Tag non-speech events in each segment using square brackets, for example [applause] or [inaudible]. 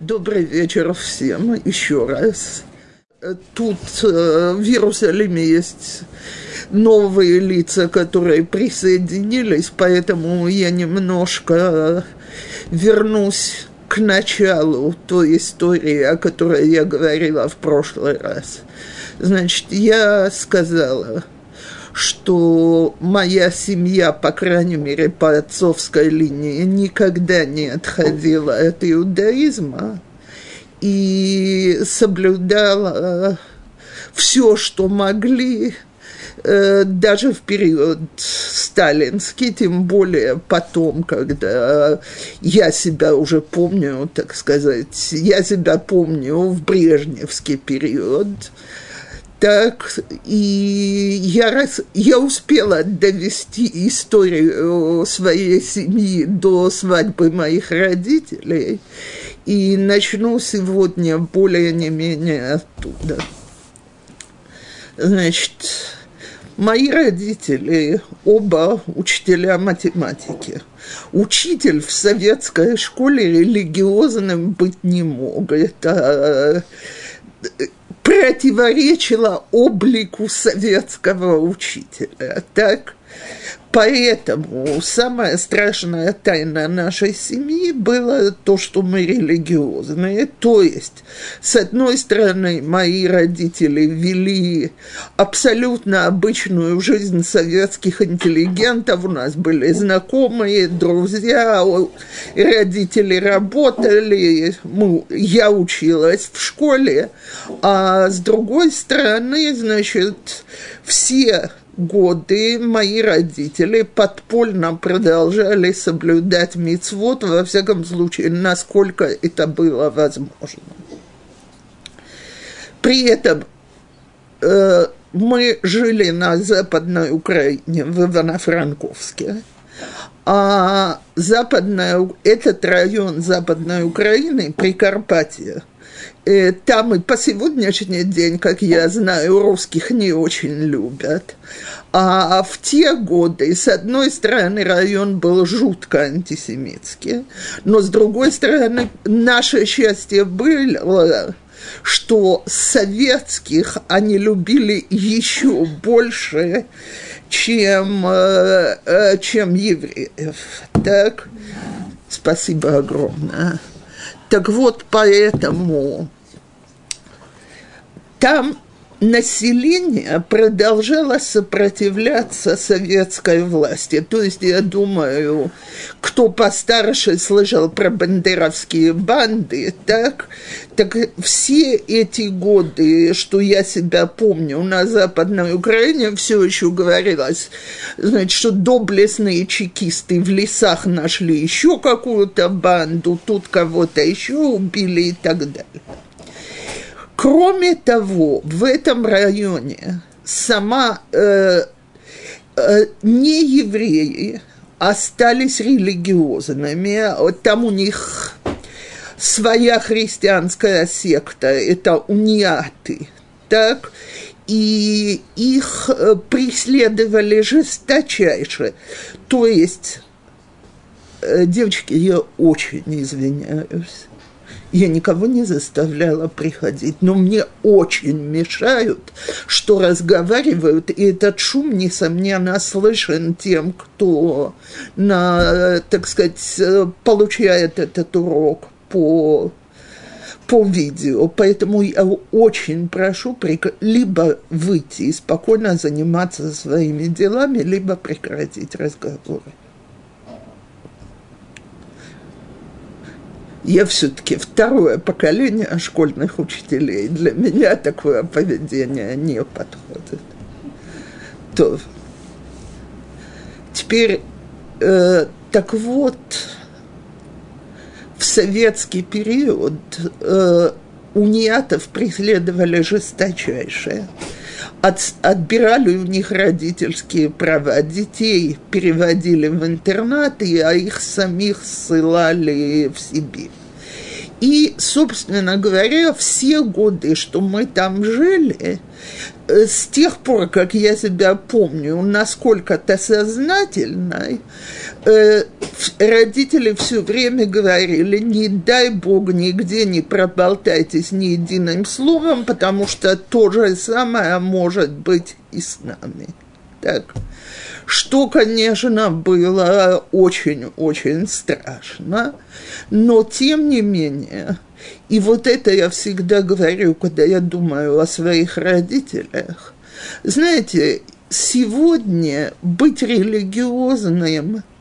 Добрый вечер всем еще раз. Тут э, в Иерусалиме есть новые лица, которые присоединились, поэтому я немножко вернусь к началу той истории, о которой я говорила в прошлый раз. Значит, я сказала, что моя семья, по крайней мере, по отцовской линии, никогда не отходила от иудаизма и соблюдала все, что могли, э, даже в период сталинский, тем более потом, когда я себя уже помню, так сказать, я себя помню в брежневский период, так, и я, раз, я успела довести историю своей семьи до свадьбы моих родителей, и начну сегодня более не менее оттуда. Значит, мои родители оба учителя математики. Учитель в советской школе религиозным быть не мог. Это противоречила облику советского учителя. Так? Поэтому самая страшная тайна нашей семьи была то, что мы религиозные. То есть, с одной стороны, мои родители вели абсолютно обычную жизнь советских интеллигентов. У нас были знакомые, друзья, родители работали, мы, я училась в школе. А с другой стороны, значит, все годы мои родители подпольно продолжали соблюдать мицвод, во всяком случае, насколько это было возможно. При этом э, мы жили на Западной Украине, в Ивано-Франковске, а западная, этот район Западной Украины, Прикарпатия – там и по сегодняшний день, как я знаю, русских не очень любят. А в те годы, с одной стороны, район был жутко антисемитский, но с другой стороны, наше счастье было, что советских они любили еще больше, чем, э, э, чем евреев. Так, спасибо огромное. Так вот, поэтому там население продолжало сопротивляться советской власти. То есть, я думаю, кто постарше слышал про бандеровские банды, так, так все эти годы, что я себя помню, на Западной Украине все еще говорилось, значит, что доблестные чекисты в лесах нашли еще какую-то банду, тут кого-то еще убили и так далее. Кроме того, в этом районе сама э, э, не евреи остались религиозными, там у них своя христианская секта, это униаты, так, и их э, преследовали жесточайше. То есть, э, девочки, я очень извиняюсь, я никого не заставляла приходить, но мне очень мешают, что разговаривают, и этот шум, несомненно, слышен тем, кто, на, так сказать, получает этот урок по по видео, поэтому я очень прошу либо выйти и спокойно заниматься своими делами, либо прекратить разговоры. Я все-таки второе поколение школьных учителей. Для меня такое поведение не подходит. То теперь, э, так вот, в советский период э, униатов преследовали жесточайшее от, отбирали у них родительские права. Детей переводили в интернаты, а их самих ссылали в Сибирь. И, собственно говоря, все годы, что мы там жили, э, с тех пор, как я себя помню, насколько-то сознательной, э, родители все время говорили, не дай Бог нигде не проболтайтесь ни единым словом, потому что то же самое может быть и с нами. Так что, конечно, было очень-очень страшно, но тем не менее, и вот это я всегда говорю, когда я думаю о своих родителях, знаете, сегодня быть религиозным –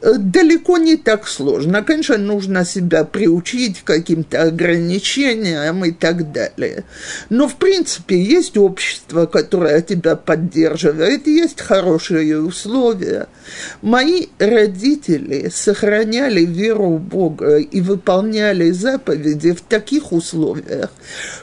далеко не так сложно. Конечно, нужно себя приучить к каким-то ограничениям и так далее. Но, в принципе, есть общество, которое тебя поддерживает, есть хорошие условия. Мои родители сохраняли веру в Бога и выполняли заповеди в таких условиях,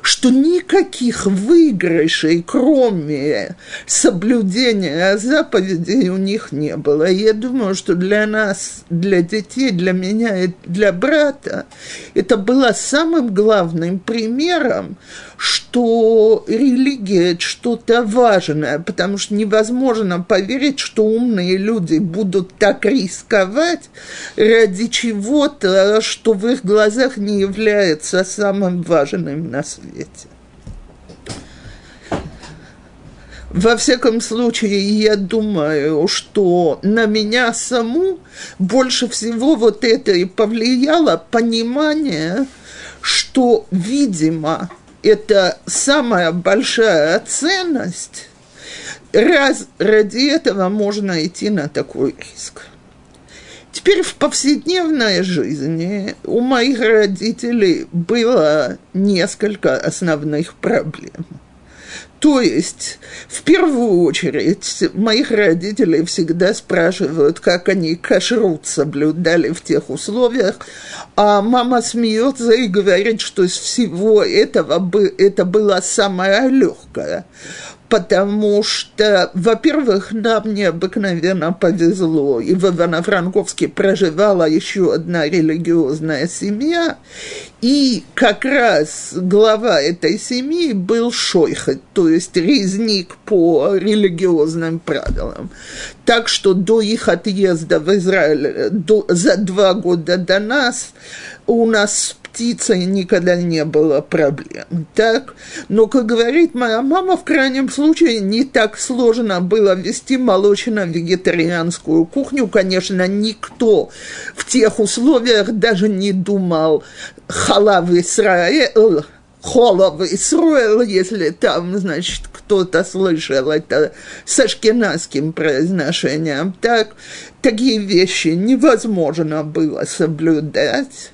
что никаких выигрышей, кроме соблюдения заповедей, у них не было. Я думаю, что для нас нас, для детей, для меня и для брата, это было самым главным примером, что религия – что-то важное, потому что невозможно поверить, что умные люди будут так рисковать ради чего-то, что в их глазах не является самым важным на свете. Во всяком случае, я думаю, что на меня саму больше всего вот это и повлияло понимание, что, видимо, это самая большая ценность, раз ради этого можно идти на такой риск. Теперь в повседневной жизни у моих родителей было несколько основных проблем – то есть, в первую очередь, моих родителей всегда спрашивают, как они кашрут соблюдали в тех условиях, а мама смеется и говорит, что из всего этого бы, это было самое легкое потому что, во-первых, нам необыкновенно повезло, и в Ивано-Франковске проживала еще одна религиозная семья, и как раз глава этой семьи был шойхет, то есть резник по религиозным правилам. Так что до их отъезда в Израиль, до, за два года до нас, у нас птицей никогда не было проблем, так? Но, как говорит моя мама, в крайнем случае не так сложно было вести молочно-вегетарианскую кухню. Конечно, никто в тех условиях даже не думал халав Исраэль, холов Исруэл, если там, значит, кто-то слышал это с ашкенадским произношением, так, такие вещи невозможно было соблюдать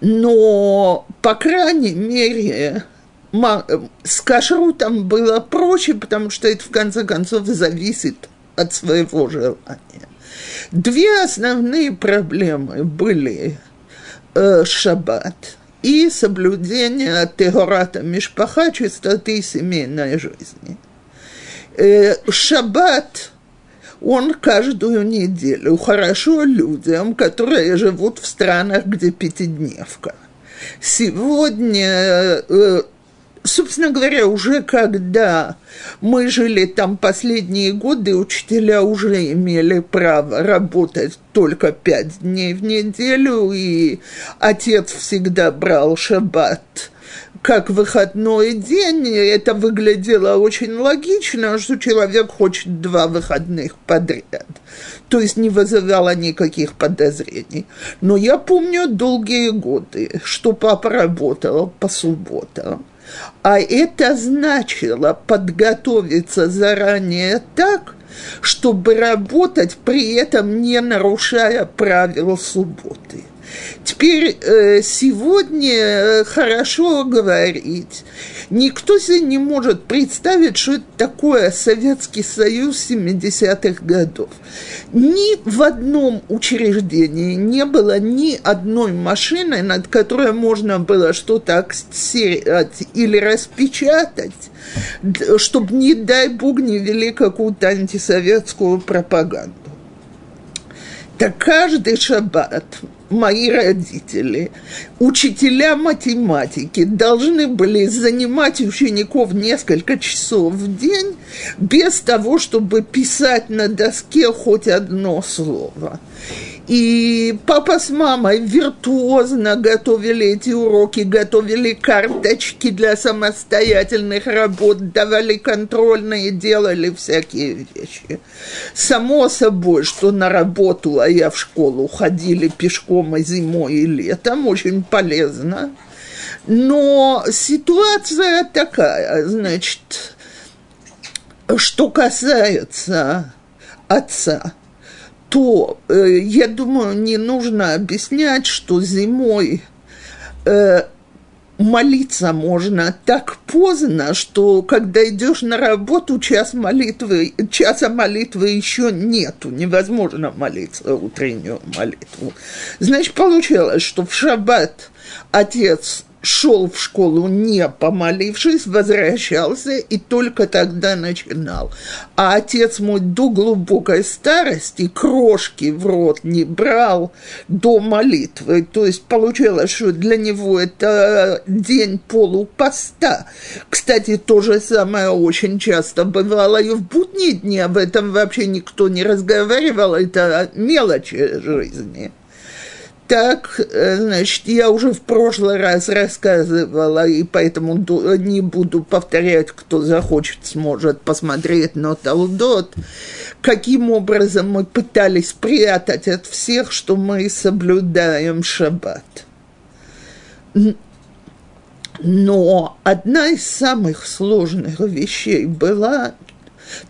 но, по крайней мере, с кашрутом было проще, потому что это, в конце концов, зависит от своего желания. Две основные проблемы были э, шаббат и соблюдение тегората мишпаха, чистоты семейной жизни. Э, шаббат – он каждую неделю хорошо людям, которые живут в странах, где пятидневка. Сегодня, э, собственно говоря, уже когда мы жили там последние годы, учителя уже имели право работать только пять дней в неделю, и отец всегда брал шаббат – как выходной день, это выглядело очень логично, что человек хочет два выходных подряд. То есть не вызывало никаких подозрений. Но я помню долгие годы, что папа работал по субботам. А это значило подготовиться заранее так, чтобы работать при этом не нарушая правил субботы. Теперь э, сегодня э, хорошо говорить. Никто себе не может представить, что это такое Советский Союз 70-х годов. Ни в одном учреждении не было ни одной машины, над которой можно было что-то акстерировать или распечатать, чтобы, не дай бог, не вели какую-то антисоветскую пропаганду. Так каждый шаббат мои родители, учителя математики, должны были занимать учеников несколько часов в день без того, чтобы писать на доске хоть одно слово. И папа с мамой виртуозно готовили эти уроки, готовили карточки для самостоятельных работ, давали контрольные, делали всякие вещи. Само собой, что на работу, а я в школу ходили пешком и зимой, и летом, очень полезно. Но ситуация такая, значит, что касается отца – то э, я думаю, не нужно объяснять, что зимой э, молиться можно так поздно, что когда идешь на работу, час молитвы, часа молитвы еще нету, невозможно молиться утреннюю молитву. Значит, получалось, что в шаббат отец шел в школу не помолившись, возвращался и только тогда начинал. А отец мой до глубокой старости крошки в рот не брал до молитвы. То есть получалось, что для него это день полупоста. Кстати, то же самое очень часто бывало и в будние дни, об этом вообще никто не разговаривал, это мелочи жизни. Так, э, значит, я уже в прошлый раз рассказывала, и поэтому не буду повторять, кто захочет, сможет посмотреть на Талдот, каким образом мы пытались спрятать от всех, что мы соблюдаем шаббат. Но одна из самых сложных вещей была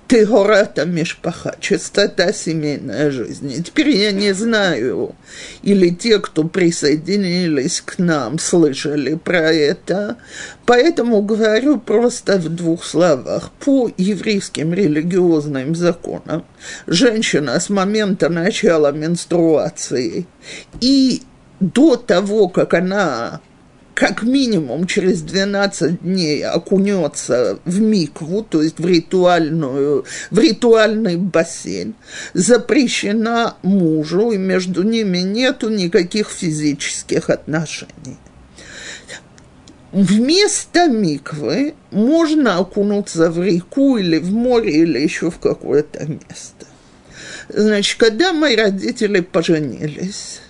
Тегората Мешпаха, чистота семейной жизни. Теперь я не знаю, или те, кто присоединились к нам, слышали про это, поэтому говорю просто в двух словах. По еврейским религиозным законам женщина с момента начала менструации и до того, как она как минимум через 12 дней окунется в микву, то есть в, ритуальную, в ритуальный бассейн, запрещена мужу, и между ними нету никаких физических отношений. Вместо миквы можно окунуться в реку или в море или еще в какое-то место. Значит, когда мои родители поженились,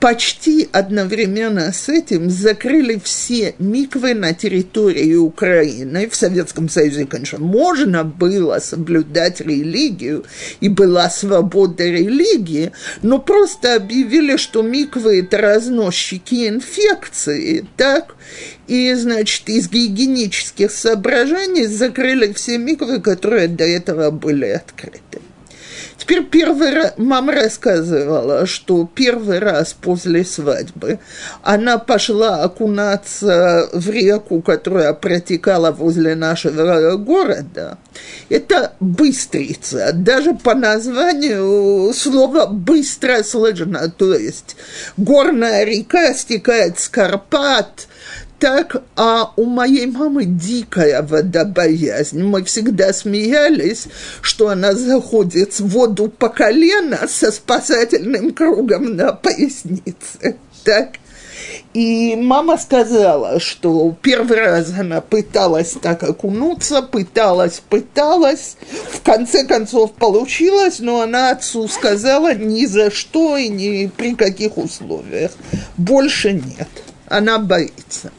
почти одновременно с этим закрыли все миквы на территории Украины. В Советском Союзе, конечно, можно было соблюдать религию, и была свобода религии, но просто объявили, что миквы – это разносчики инфекции, так? И, значит, из гигиенических соображений закрыли все миквы, которые до этого были открыты. Теперь первый раз, мама рассказывала, что первый раз после свадьбы она пошла окунаться в реку, которая протекала возле нашего города. Это быстрица, даже по названию слово быстро слышно, то есть горная река стекает с Карпат, так, а у моей мамы дикая водобоязнь. Мы всегда смеялись, что она заходит в воду по колено со спасательным кругом на пояснице. Так. И мама сказала, что первый раз она пыталась так окунуться, пыталась, пыталась, в конце концов получилось, но она отцу сказала ни за что и ни при каких условиях. Больше нет. Она боится.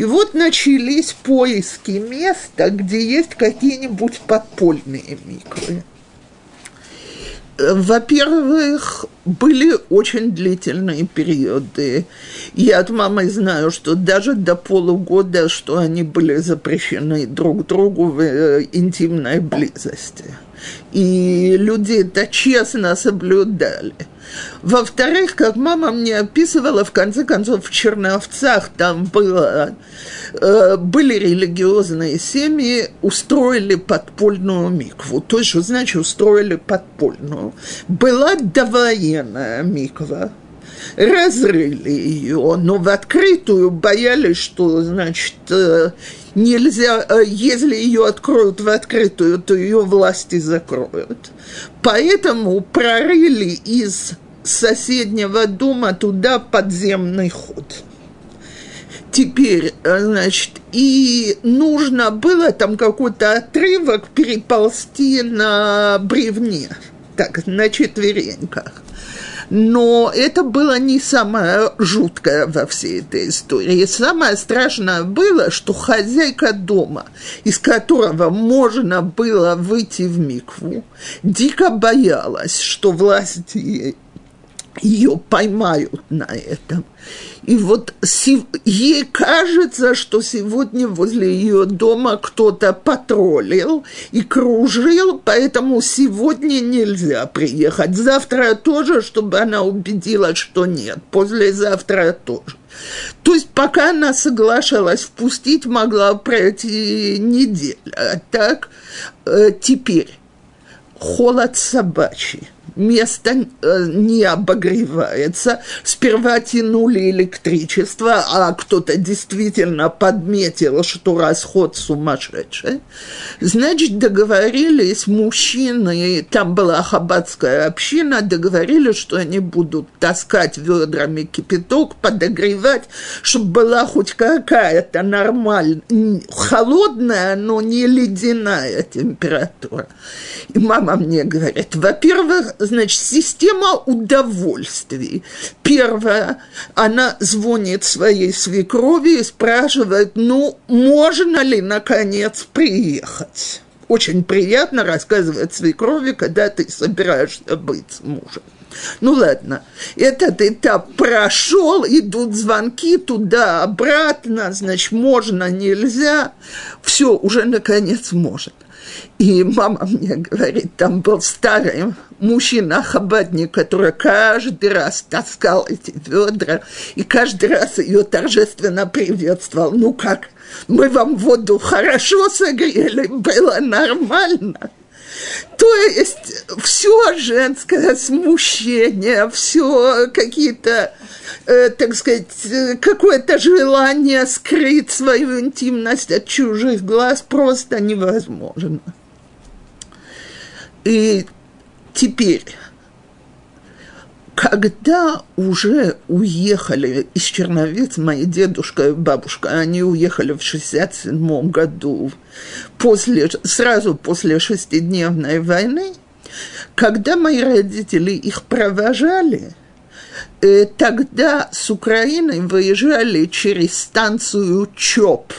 И вот начались поиски места, где есть какие-нибудь подпольные миквы. Во-первых, были очень длительные периоды. Я от мамы знаю, что даже до полугода, что они были запрещены друг другу в э, интимной близости. И люди это честно соблюдали. Во-вторых, как мама мне описывала, в конце концов, в Черновцах там было, э, были религиозные семьи, устроили подпольную микву. То что значит устроили подпольную? Была довоенная миква, разрыли ее, но в открытую боялись, что, значит, э, нельзя, э, если ее откроют в открытую, то ее власти закроют. Поэтому прорыли из соседнего дома туда подземный ход. Теперь, значит, и нужно было там какой-то отрывок переползти на бревне, так, на четвереньках. Но это было не самое жуткое во всей этой истории. Самое страшное было, что хозяйка дома, из которого можно было выйти в микву, дико боялась, что власти ее поймают на этом. И вот ей кажется, что сегодня возле ее дома кто-то патрулил и кружил, поэтому сегодня нельзя приехать. Завтра тоже, чтобы она убедилась, что нет. Послезавтра тоже. То есть пока она соглашалась впустить, могла пройти неделя. А так э, теперь холод собачий место э, не обогревается. Сперва тянули электричество, а кто-то действительно подметил, что расход сумасшедший. Значит, договорились мужчины, там была хабатская община, договорились, что они будут таскать ведрами кипяток, подогревать, чтобы была хоть какая-то нормальная, холодная, но не ледяная температура. И мама мне говорит, во-первых, значит, система удовольствий. Первое, она звонит своей свекрови и спрашивает, ну, можно ли, наконец, приехать? Очень приятно рассказывать свекрови, когда ты собираешься быть с мужем. Ну ладно, этот этап прошел, идут звонки туда-обратно, значит, можно, нельзя. Все, уже наконец может. И мама мне говорит, там был старый мужчина-хабадник, который каждый раз таскал эти ведра, и каждый раз ее торжественно приветствовал. Ну как, мы вам воду хорошо согрели, было нормально. То есть все женское смущение, все какие-то, э, так сказать, какое-то желание скрыть свою интимность от чужих глаз просто невозможно. И теперь, когда уже уехали из Черновец, мои дедушка и бабушка, они уехали в 67 году, после, сразу после шестидневной войны, когда мои родители их провожали, э, тогда с Украины выезжали через станцию ЧОП.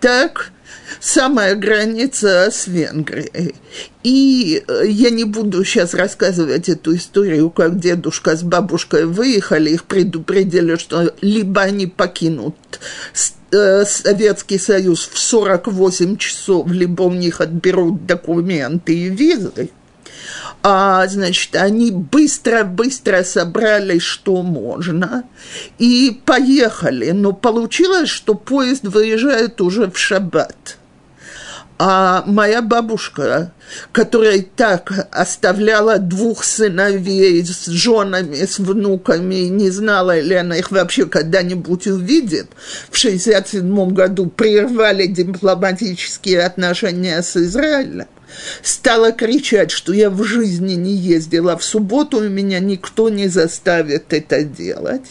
Так самая граница с Венгрией. И э, я не буду сейчас рассказывать эту историю, как дедушка с бабушкой выехали, их предупредили, что либо они покинут э, Советский Союз в 48 часов, либо у них отберут документы и визы. А, значит, они быстро-быстро собрали, что можно, и поехали. Но получилось, что поезд выезжает уже в шаббат. А моя бабушка, которая так оставляла двух сыновей с женами, с внуками, не знала ли она их вообще когда-нибудь увидит, в 1967 году прервали дипломатические отношения с Израилем, стала кричать, что я в жизни не ездила в субботу, и меня никто не заставит это делать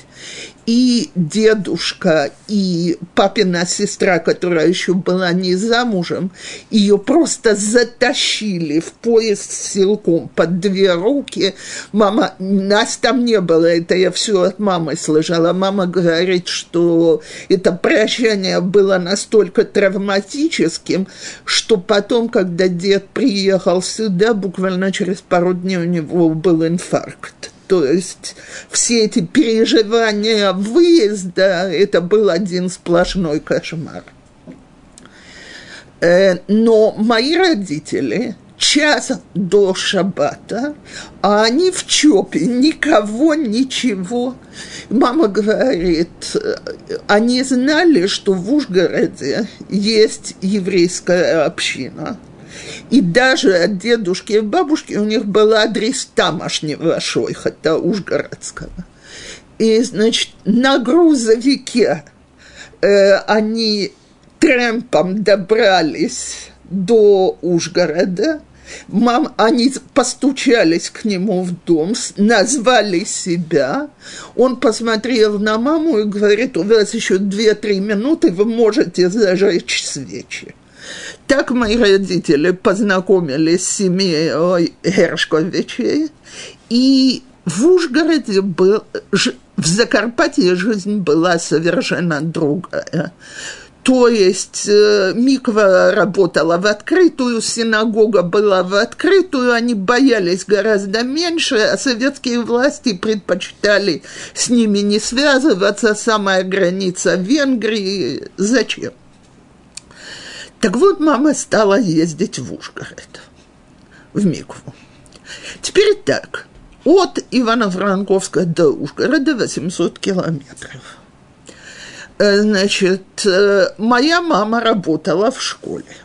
и дедушка, и папина сестра, которая еще была не замужем, ее просто затащили в поезд силком под две руки. Мама, нас там не было, это я все от мамы слышала. Мама говорит, что это прощание было настолько травматическим, что потом, когда дед приехал сюда, буквально через пару дней у него был инфаркт. То есть все эти переживания выезда, это был один сплошной кошмар. Э, но мои родители час до шаббата, а они в ЧОПе, никого, ничего. Мама говорит, они знали, что в Ужгороде есть еврейская община – и даже от дедушки и бабушки у них был адрес тамошнего шойхата Ужгородского. И, значит, на грузовике э, они трэмпом добрались до Ужгорода, Мам, они постучались к нему в дом, назвали себя. Он посмотрел на маму и говорит, у вас еще 2-3 минуты, вы можете зажечь свечи. Так мои родители познакомились с семьей Гершковичей, и в Ужгороде был, в Закарпатье жизнь была совершенно другая. То есть э, Миква работала в открытую, синагога была в открытую, они боялись гораздо меньше, а советские власти предпочитали с ними не связываться, самая граница Венгрии, зачем? Так вот, мама стала ездить в Ужгород, в Микву. Теперь так, от Ивано-Франковска до Ужгорода 800 километров – Э, значит, э, моя мама работала в школе.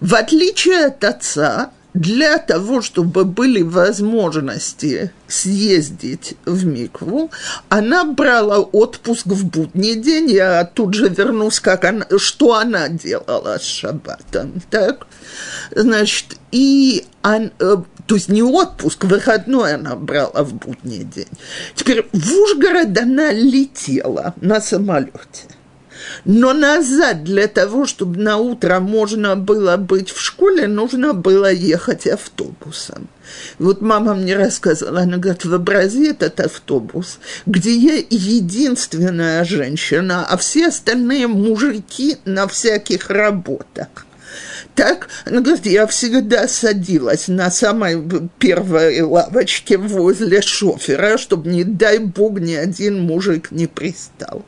В отличие от отца, для того, чтобы были возможности съездить в Микву, она брала отпуск в будний день. Я тут же вернусь, как она, что она делала с шаббатом. Так? Значит, и он, э, то есть не отпуск, выходной она брала в будний день. Теперь в Ужгород она летела на самолете. Но назад для того, чтобы на утро можно было быть в школе, нужно было ехать автобусом. Вот мама мне рассказывала, она говорит, вообрази этот автобус, где я единственная женщина, а все остальные мужики на всяких работах. Так, она говорит, я всегда садилась на самой первой лавочке возле шофера, чтобы, не дай бог, ни один мужик не пристал.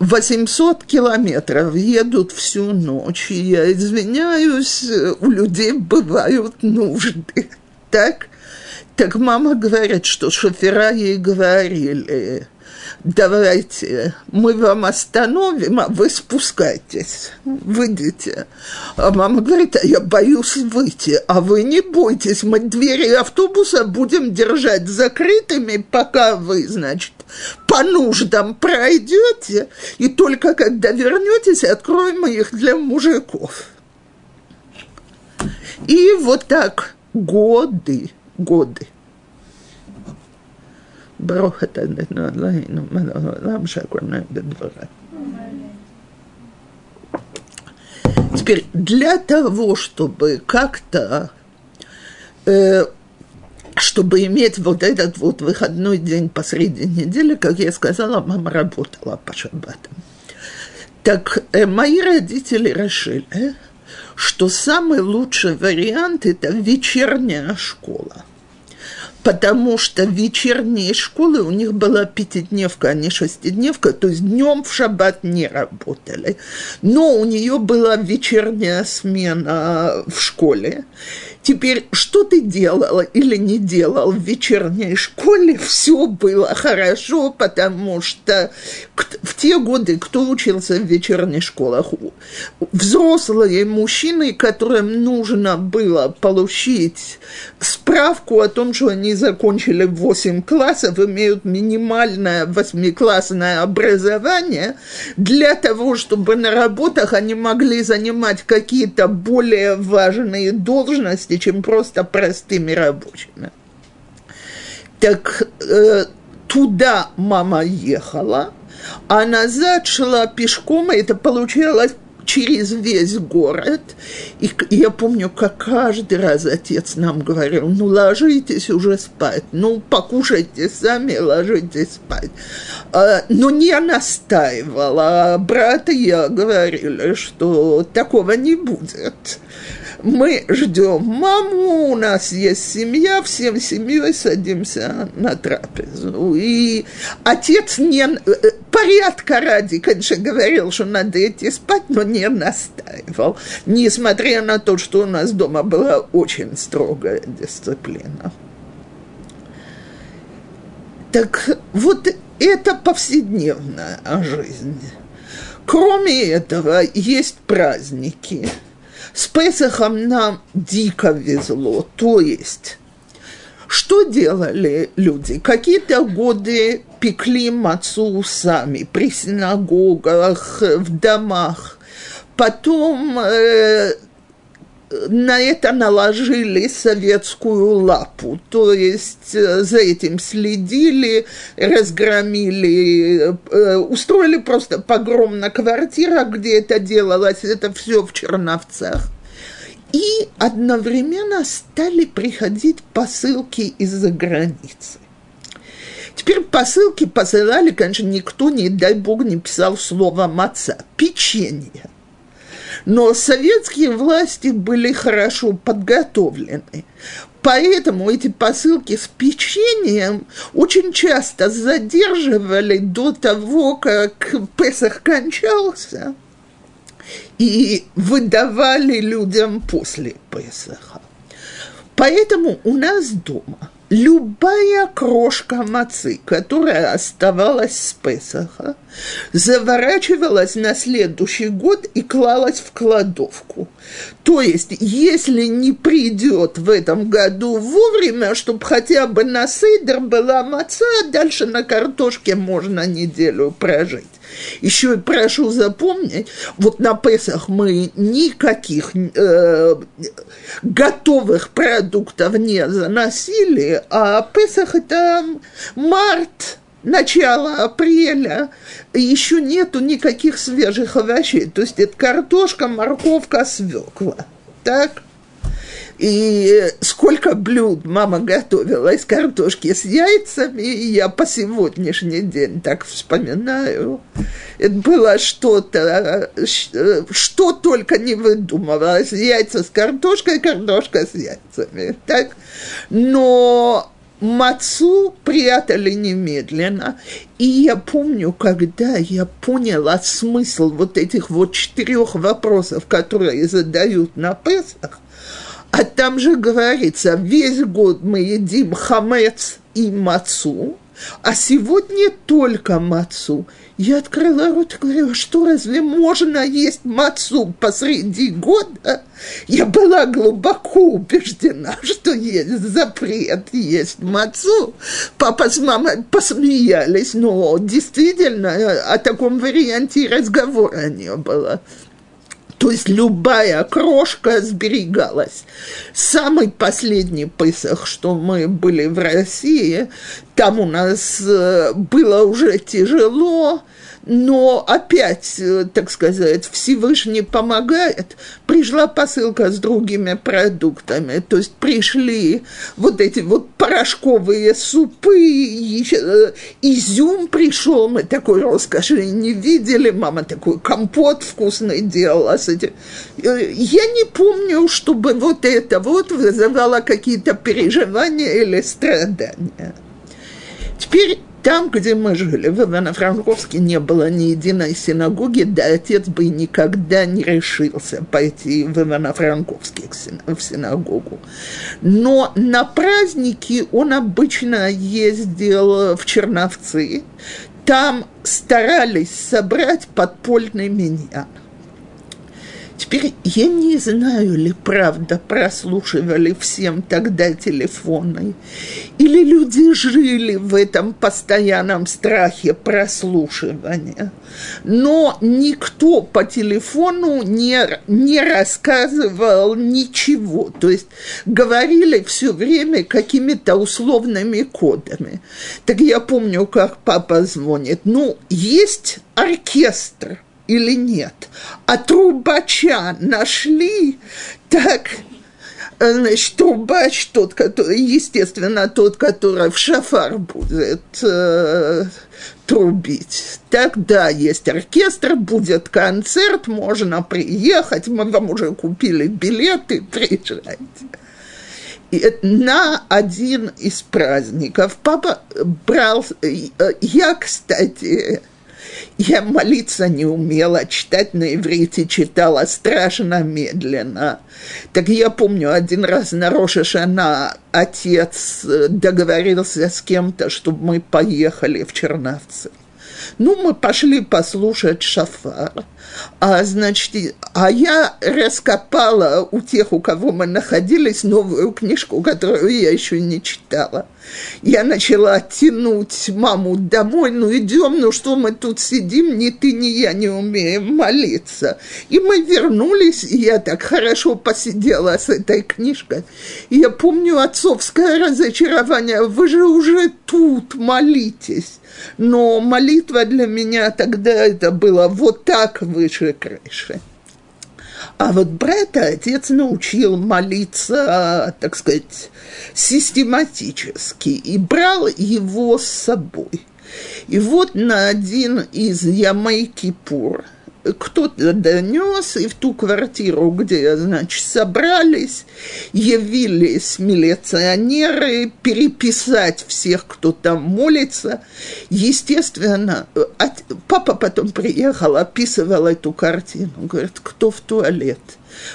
800 километров едут всю ночь, и я извиняюсь, у людей бывают нужды, так? Так мама говорит, что шофера ей говорили – давайте мы вам остановим, а вы спускайтесь, выйдите. А мама говорит, а я боюсь выйти, а вы не бойтесь, мы двери автобуса будем держать закрытыми, пока вы, значит, по нуждам пройдете, и только когда вернетесь, откроем их для мужиков. И вот так годы, годы – ברוך אתה אדנו אלוהינו מלך העולם שהכל נעים בדבריו. Теперь для того, чтобы как-то э, чтобы иметь вот этот вот выходной день посреди недели, как я сказала, мама работала по шаббатам. Так э, мои родители решили, что самый лучший вариант – это вечерняя школа потому что вечерние школы у них была пятидневка, а не шестидневка, то есть днем в шаббат не работали. Но у нее была вечерняя смена в школе. Теперь, что ты делала или не делал в вечерней школе, все было хорошо, потому что в те годы, кто учился в вечерних школах, взрослые мужчины, которым нужно было получить справку о том, что они закончили 8 классов, имеют минимальное восьмиклассное образование, для того, чтобы на работах они могли занимать какие-то более важные должности, чем просто простыми рабочими. Так э, туда мама ехала, а назад шла пешком, и это получалось через весь город. И я помню, как каждый раз отец нам говорил, ну, ложитесь уже спать, ну, покушайте сами, ложитесь спать. А, но не настаивала. А брат и я говорили, что такого не будет мы ждем маму, у нас есть семья, всем семьей садимся на трапезу. И отец не, э, порядка ради, конечно, говорил, что надо идти спать, но не настаивал, несмотря на то, что у нас дома была очень строгая дисциплина. Так вот это повседневная жизнь. Кроме этого, есть праздники – с Песохом нам дико везло, то есть что делали люди? Какие-то годы пекли мацу сами при синагогах, в домах. Потом э, на это наложили советскую лапу, то есть э, за этим следили, разгромили, э, устроили просто погром на квартирах, где это делалось, это все в Черновцах. И одновременно стали приходить посылки из-за границы. Теперь посылки посылали, конечно, никто, не дай бог, не писал слово «маца», печенье. Но советские власти были хорошо подготовлены. Поэтому эти посылки с печеньем очень часто задерживали до того, как Песах кончался, и выдавали людям после Песаха. Поэтому у нас дома – любая крошка мацы, которая оставалась с Песаха, заворачивалась на следующий год и клалась в кладовку. То есть, если не придет в этом году вовремя, чтобы хотя бы на сейдер была маца, а дальше на картошке можно неделю прожить. Еще прошу запомнить, вот на Песах мы никаких э, готовых продуктов не заносили, а Песах это март, начало апреля, еще нету никаких свежих овощей. То есть это картошка, морковка, свекла. Так? И сколько блюд мама готовила из картошки с яйцами, я по сегодняшний день так вспоминаю. Это было что-то, что только не выдумывалось. Яйца с картошкой, картошка с яйцами. Так? Но Мацу прятали немедленно. И я помню, когда я поняла смысл вот этих вот четырех вопросов, которые задают на Песах, а там же говорится, весь год мы едим хамец и мацу, а сегодня только мацу. Я открыла рот и говорила, что разве можно есть мацу посреди года? Я была глубоко убеждена, что есть запрет есть мацу. Папа с мамой посмеялись, но действительно о таком варианте разговора не было. То есть любая крошка сберегалась. Самый последний Пысах, что мы были в России, там у нас э, было уже тяжело, но опять, э, так сказать, Всевышний помогает. Пришла посылка с другими продуктами, то есть пришли вот эти вот порошковые супы, еще, изюм пришел, мы такой роскоши не видели, мама такой компот вкусный делала с этим. Э, я не помню, чтобы вот это вот вызывало какие-то переживания или страдания. Теперь там, где мы жили, в Ивано-Франковске, не было ни единой синагоги, да отец бы никогда не решился пойти в Ивано-Франковске в синагогу. Но на праздники он обычно ездил в Черновцы, там старались собрать подпольный миньян. Теперь я не знаю ли, правда, прослушивали всем тогда телефоны, или люди жили в этом постоянном страхе прослушивания. Но никто по телефону не, не рассказывал ничего. То есть говорили все время какими-то условными кодами. Так я помню, как папа звонит. Ну, есть оркестр – или нет. А трубача нашли, так, значит, трубач тот, который, естественно, тот, который в шафар будет э, трубить. Тогда есть оркестр, будет концерт, можно приехать, мы вам уже купили билеты, [laughs] приезжайте. И на один из праздников папа брал, э, я, кстати, я молиться не умела, читать на иврите читала страшно медленно. Так я помню, один раз на Рошашана отец э, договорился с кем-то, чтобы мы поехали в Черновцы. Ну, мы пошли послушать шафар. А, значит, а я раскопала у тех, у кого мы находились, новую книжку, которую я еще не читала – Я начала тянуть маму домой, ну идем, ну что мы тут сидим, ни ты, ни я не умеем молиться. И мы вернулись, и я так хорошо посидела с этой книжкой. И я помню отцовское разочарование, вы же уже тут молитесь. Но молитва для меня тогда это было вот так выше крыши. А вот брата отец научил молиться, так сказать, систематически и брал его с собой. И вот на один из Ямайки-Пур – кто-то донес, и в ту квартиру, где, значит, собрались, явились милиционеры переписать всех, кто там молится. Естественно, папа потом приехал, описывал эту картину, говорит, кто в туалет –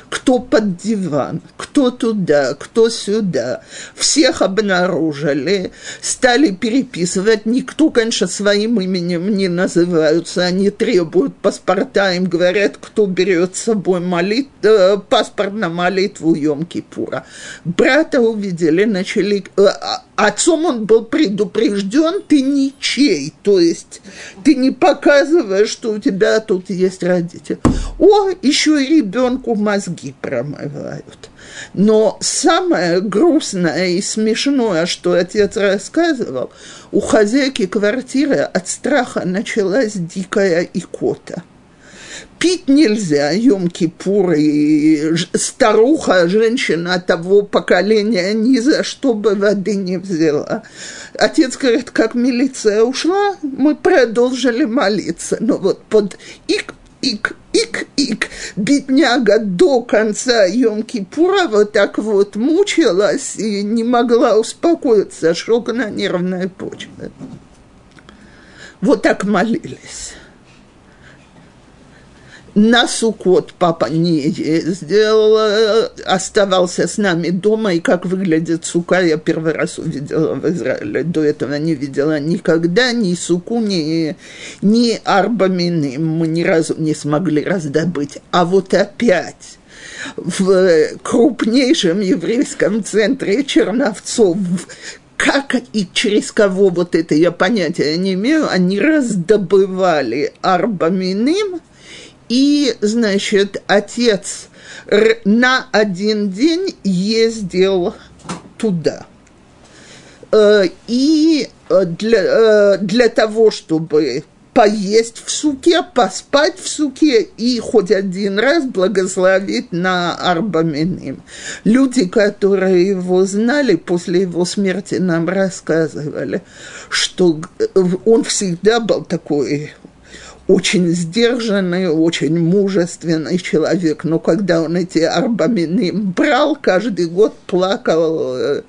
кто под диван, кто туда, кто сюда. Всех обнаружили, стали переписывать. Никто, конечно, своим именем не называются. Они требуют паспорта, им говорят, кто берет с собой молит, э, паспорт на молитву Йом-Кипура. Брата увидели, начали... Э, а, отцом он был предупрежден, ты ничей, то есть ты не показываешь, что у тебя тут есть родители. О, еще и ребенку мозги промывают. Но самое грустное и смешное, что отец рассказывал, у хозяйки квартиры от страха началась дикая икота – пить нельзя, Йом-Кипур, и старуха, женщина того поколения ни за что бы воды не взяла. Отец говорит, как милиция ушла, мы продолжили молиться. Но вот под ик, ик, ик, ик, бедняга до конца Йом-Кипура вот так вот мучилась и не могла успокоиться, шок на нервной почве. Вот так молились на Сукот папа не сделал, оставался с нами дома, и как выглядит сука, я первый раз увидела в Израиле. До этого не видела никогда ни суку, ни, ни арбамины. Мы ни разу не смогли раздобыть. А вот опять в крупнейшем еврейском центре Черновцов, как и через кого вот это я понятия не имею, они раздобывали арбаминым – и, значит, отец на один день ездил туда. Э, и э, для, э, для того, чтобы поесть в суке, поспать в суке и хоть один раз благословить на Арбаминим. Люди, которые его знали, после его смерти нам рассказывали, что он всегда был такой очень сдержанный, очень мужественный человек, но когда он эти арбамины брал, каждый год плакал э,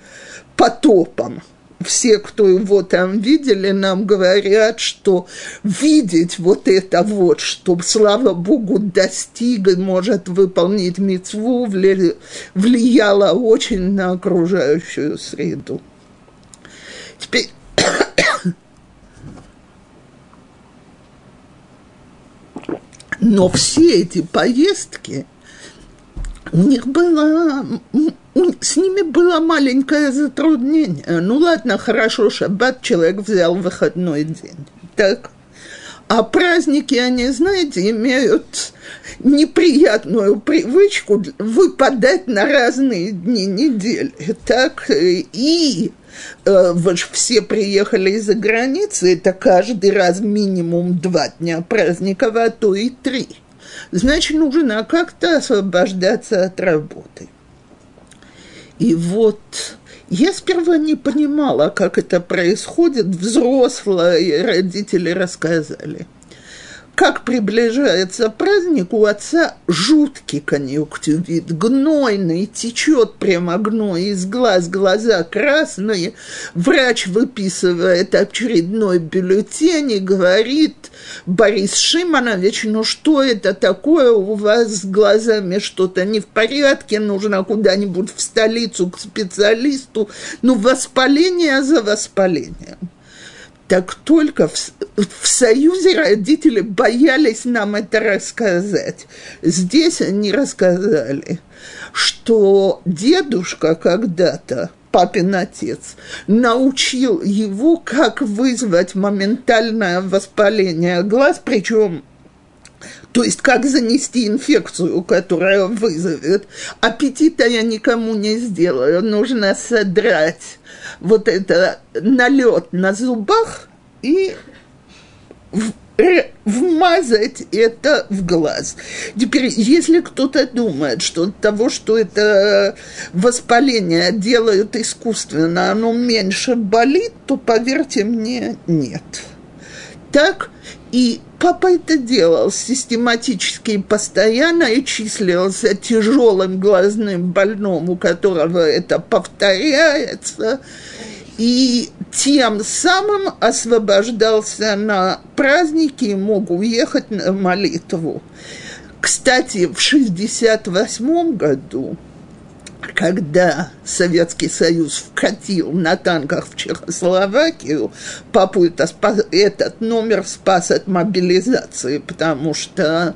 потопом. Все, кто его там видели, нам говорят, что видеть вот это вот, что, слава Богу, достиг и может выполнить мецву, влияло очень на окружающую среду. Теперь Но все эти поездки, у них было, с ними было маленькое затруднение. Ну ладно, хорошо, шаббат человек взял выходной день. Так, а праздники, они, знаете, имеют неприятную привычку выпадать на разные дни недели. Так, и все приехали из-за границы, это каждый раз минимум два дня праздника, а то и три. Значит, нужно как-то освобождаться от работы. И вот я сперва не понимала, как это происходит. Взрослые родители рассказали – как приближается праздник, у отца жуткий конъюнктивит, гнойный, течет прямо гной из глаз, глаза красные. Врач выписывает очередной бюллетень и говорит, Борис Шимонович, ну что это такое, у вас с глазами что-то не в порядке, нужно куда-нибудь в столицу к специалисту, ну воспаление за воспалением так только в, в Союзе родители боялись нам это рассказать. Здесь они рассказали, что дедушка когда-то папин отец, научил его, как вызвать моментальное воспаление глаз, причем то есть как занести инфекцию, которая вызовет. Аппетита я никому не сделаю. Нужно содрать вот это налет на зубах и вмазать это в глаз. Теперь, если кто-то думает, что от того, что это воспаление делают искусственно, оно меньше болит, то, поверьте мне, нет. Так и папа это делал систематически и постоянно и числился тяжелым глазным больным, у которого это повторяется – и тем самым освобождался на праздники и мог уехать на молитву. Кстати, в 1968 году, когда Советский Союз вкатил на танках в Чехословакию, папу это спас, этот номер спас от мобилизации, потому что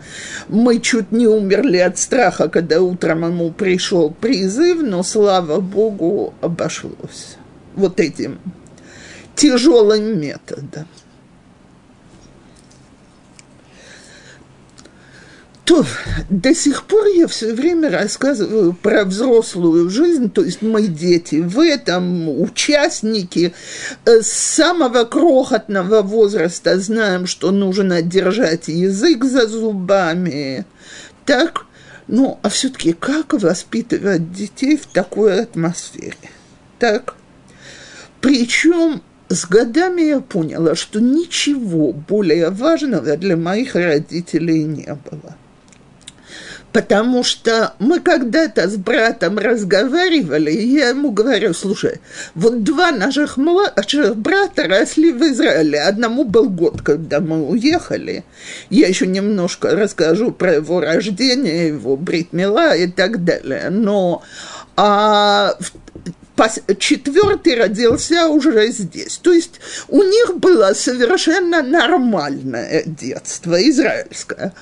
мы чуть не умерли от страха, когда утром ему пришел призыв, но, слава богу, обошлось вот этим тяжелым методом. То до сих пор я все время рассказываю про взрослую жизнь, то есть мы дети в этом, участники э, с самого крохотного возраста знаем, что нужно держать язык за зубами. Так, ну, а все-таки как воспитывать детей в такой атмосфере? Так, причем с годами я поняла, что ничего более важного для моих родителей не было. Потому что мы когда-то с братом разговаривали, и я ему говорю, слушай, вот два наших младших брата росли в Израиле. Одному был год, когда мы уехали. Я еще немножко расскажу про его рождение, его бритмила и так далее. Но а, четвертый родился уже здесь. То есть у них было совершенно нормальное детство израильское.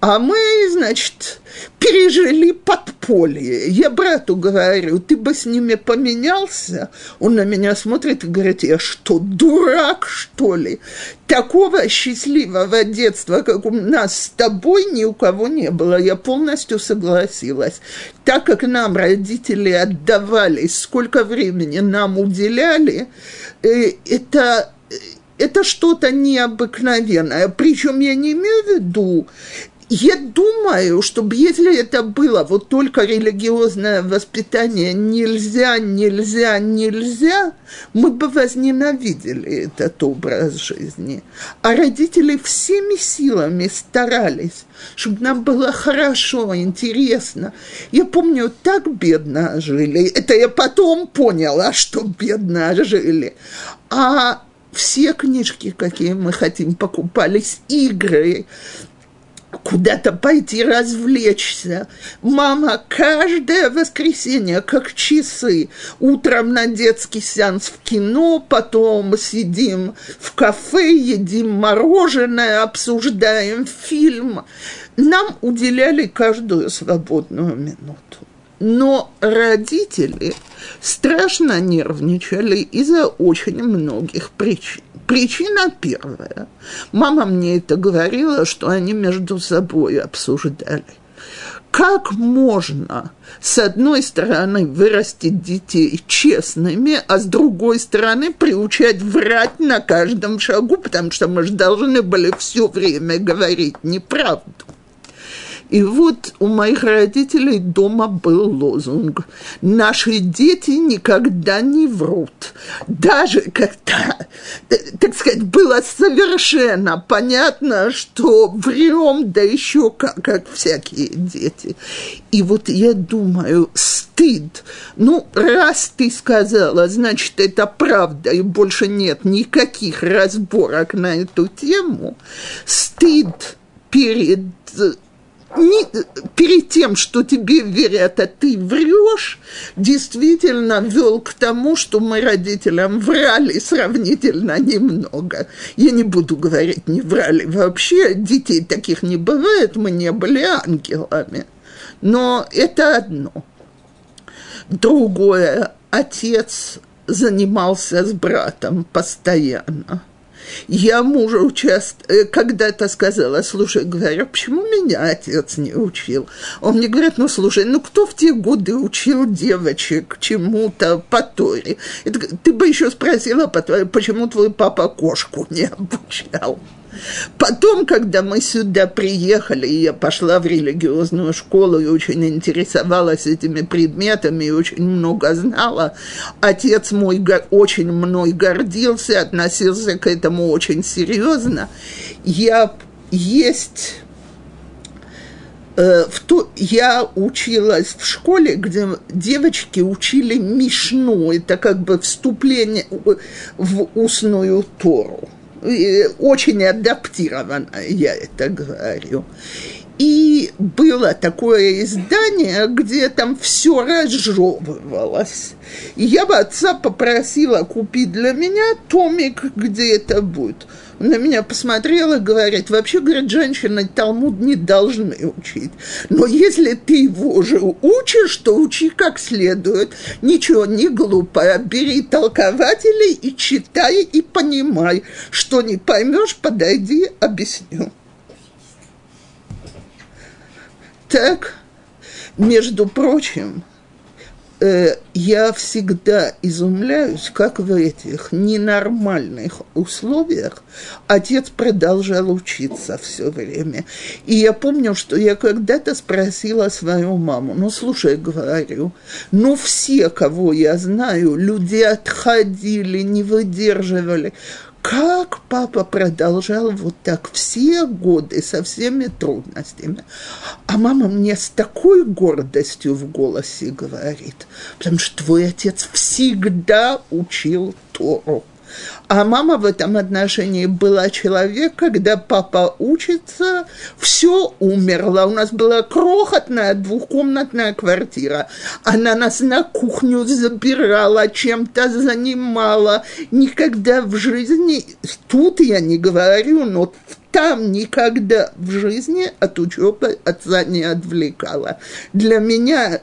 А мы, значит, пережили подполье. Я брату говорю, ты бы с ними поменялся? Он на меня смотрит и говорит, я что, дурак, что ли? Такого счастливого детства, как у нас с тобой, ни у кого не было. Я полностью согласилась. Так как нам родители отдавали, сколько времени нам уделяли, э, это это что-то необыкновенное. Причем я не имею в виду я думаю, чтобы если это было вот только религиозное воспитание, нельзя, нельзя, нельзя, мы бы возненавидели этот образ жизни. А родители всеми силами старались, чтобы нам было хорошо, интересно. Я помню, так бедно жили. Это я потом поняла, что бедно жили. А все книжки, какие мы хотим, покупались игры, куда-то пойти развлечься. Мама каждое воскресенье, как часы, утром на детский сеанс в кино, потом сидим в кафе, едим мороженое, обсуждаем фильм. Нам уделяли каждую свободную минуту. Но родители страшно нервничали из-за очень многих причин. Причина первая. Мама мне это говорила, что они между собой обсуждали. Как можно, с одной стороны, вырастить детей честными, а с другой стороны, приучать врать на каждом шагу, потому что мы же должны были все время говорить неправду. И вот у моих родителей дома был лозунг «Наши дети никогда не врут». Даже когда, э, так сказать, было совершенно понятно, что врем, да еще как, как всякие дети. И вот я думаю, стыд. Ну, раз ты сказала, значит, это правда, и больше нет никаких разборок на эту тему. Стыд перед не, перед тем, что тебе верят, а ты врешь, действительно вел к тому, что мы родителям врали сравнительно немного. Я не буду говорить, не врали вообще, детей таких не бывает, мы не были ангелами. Но это одно. Другое, отец занимался с братом постоянно. Я мужу часто, э, когда-то сказала, слушай, говорю, почему меня отец не учил? Он мне говорит, ну, слушай, ну, кто в те годы учил девочек чему-то по Торе? Ты бы еще спросила, почему твой папа кошку не обучал? Потом, когда мы сюда приехали, я пошла в религиозную школу и очень интересовалась этими предметами и очень много знала, отец мой очень мной гордился, относился к этому очень серьезно. Я есть э, в ту, я училась в школе, где девочки учили Мишну, это как бы вступление в устную Тору очень адаптировано, я это говорю. И было такое издание, где там все разжевывалось. И я бы отца попросила купить для меня томик, где это будет. Он на меня посмотрел и говорит, вообще, говорит, женщины Талмуд не должны учить. Но если ты его уже учишь, то учи как следует. Ничего не глупое. Бери толкователей и читай, и понимай. Что не поймешь, подойди, объясню. Так, между прочим, э, я всегда изумляюсь, как в этих ненормальных условиях отец продолжал учиться все время. И я помню, что я когда-то спросила свою маму, ну, слушай, говорю, ну, все, кого я знаю, люди отходили, не выдерживали как папа продолжал вот так все годы со всеми трудностями. А мама мне с такой гордостью в голосе говорит, потому что твой отец всегда учил Тору. А мама в этом отношении была человек, когда папа учится, все умерло. У нас была крохотная двухкомнатная квартира. Она нас на кухню забирала, чем-то занимала. Никогда в жизни, тут я не говорю, но в там никогда в жизни от учебы отца не отвлекала. Для меня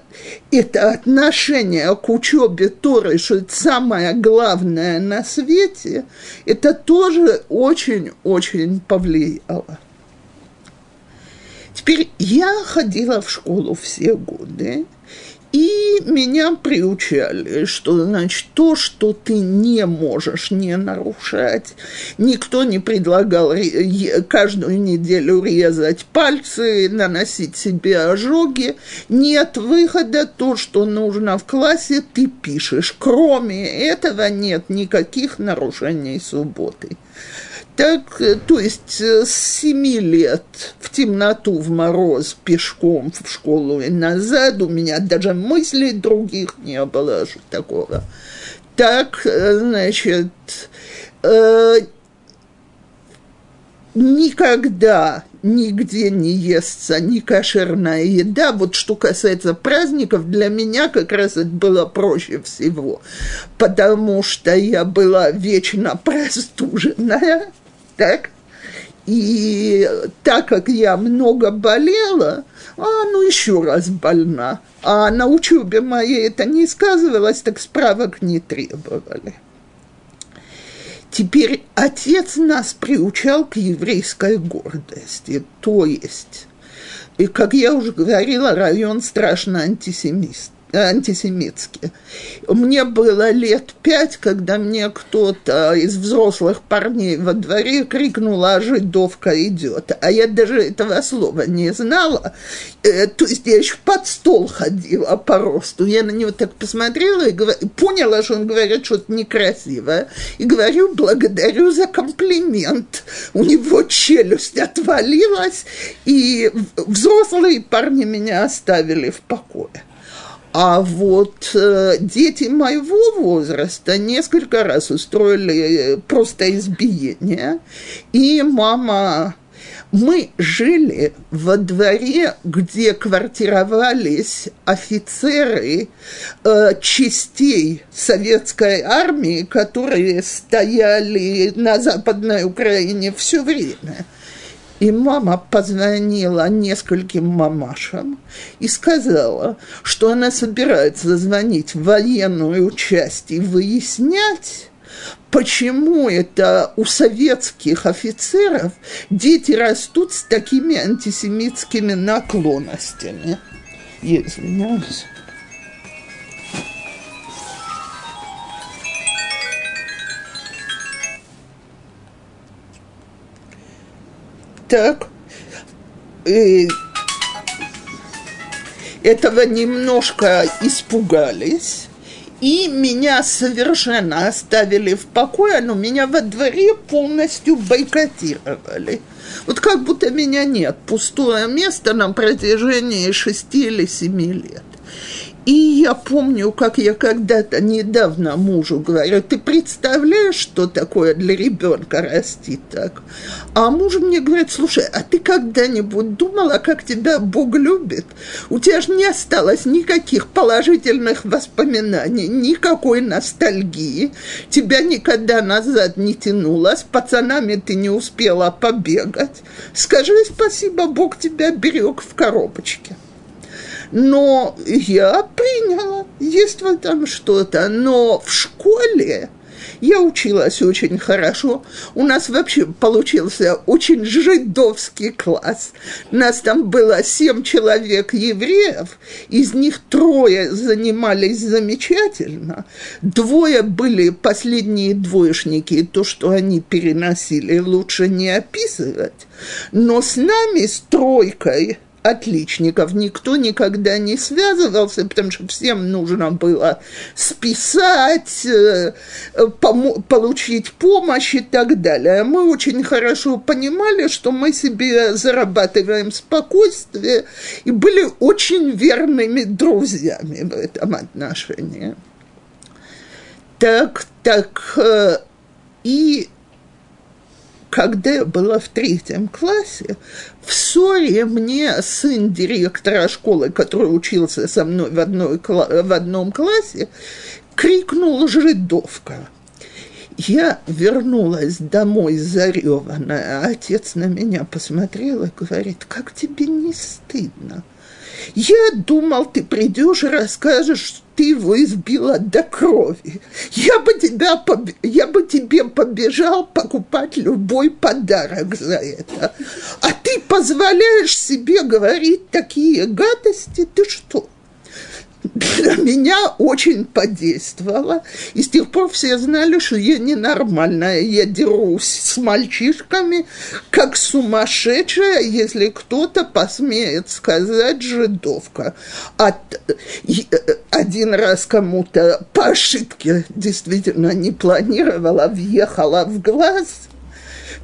это отношение к учебе Торы, что это самое главное на свете, это тоже очень-очень повлияло. Теперь я ходила в школу все годы, и меня приучали, что, значит, то, что ты не можешь не нарушать, никто не предлагал каждую неделю резать пальцы, наносить себе ожоги, нет выхода, то, что нужно в классе, ты пишешь. Кроме этого нет никаких нарушений субботы. Так, э, то есть э, с семи лет в темноту, в мороз, пешком в школу и назад у меня даже мыслей других не было что такого. Так, э, значит, э, никогда нигде не естся ни кошерная еда. Вот что касается праздников, для меня как раз это было проще всего, потому что я была вечно простуженная, так? И так как я много болела, а, ну, еще раз больна. А на учебе моей это не сказывалось, так справок не требовали. Теперь отец нас приучал к еврейской гордости, то есть, и, как я уже говорила, район страшно антисемист антисемитские. Мне было лет пять, когда мне кто-то из взрослых парней во дворе крикнул, а жидовка идет. А я даже этого слова не знала. Э, то есть я еще под стол ходила по росту. Я на него так посмотрела и говорю, поняла, что он говорит что-то некрасивое. И говорю, благодарю за комплимент. У него челюсть отвалилась, и взрослые парни меня оставили в покое. А вот э, дети моего возраста несколько раз устроили э, просто избиение, и мама мы жили во дворе, где квартировались офицеры э, частей советской армии, которые стояли на Западной Украине все время. И мама позвонила нескольким мамашам и сказала, что она собирается звонить в военную часть и выяснять, почему это у советских офицеров дети растут с такими антисемитскими наклонностями. Извиняюсь. Так, и этого немножко испугались, и меня совершенно оставили в покое, но меня во дворе полностью бойкотировали. Вот как будто меня нет, пустое место на протяжении шести или семи лет. И я помню, как я когда-то недавно мужу говорю, ты представляешь, что такое для ребенка расти так? А муж мне говорит, слушай, а ты когда-нибудь думала, как тебя Бог любит? У тебя же не осталось никаких положительных воспоминаний, никакой ностальгии. Тебя никогда назад не тянуло, с пацанами ты не успела побегать. Скажи спасибо, Бог тебя берег в коробочке но я приняла, есть в этом что-то. Но в школе я училась очень хорошо. У нас вообще получился очень жидовский класс. Нас там было семь человек евреев, из них трое занимались замечательно, двое были последние двоечники, то, что они переносили, лучше не описывать. Но с нами, с тройкой – отличников никто никогда не связывался, потому что всем нужно было списать, э, получить помощь и так далее. Мы очень хорошо понимали, что мы себе зарабатываем спокойствие и были очень верными друзьями в этом отношении. Так, так, э, и когда я была в третьем классе, в ссоре мне сын директора школы, который учился со мной в, одной, в одном классе, крикнул «Жидовка!». Я вернулась домой зареванная, а отец на меня посмотрел и говорит, как тебе не стыдно? Я думал, ты придешь и расскажешь, ты его избила до крови. Я бы, тебя, я бы тебе побежал покупать любой подарок за это. А ты позволяешь себе говорить такие гадости? Ты что? Для меня очень подействовало. И с тех пор все знали, что я ненормальная. Я дерусь с мальчишками, как сумасшедшая, если кто-то посмеет сказать жидовка. От, один раз кому-то по ошибке действительно не планировала, въехала в глаз –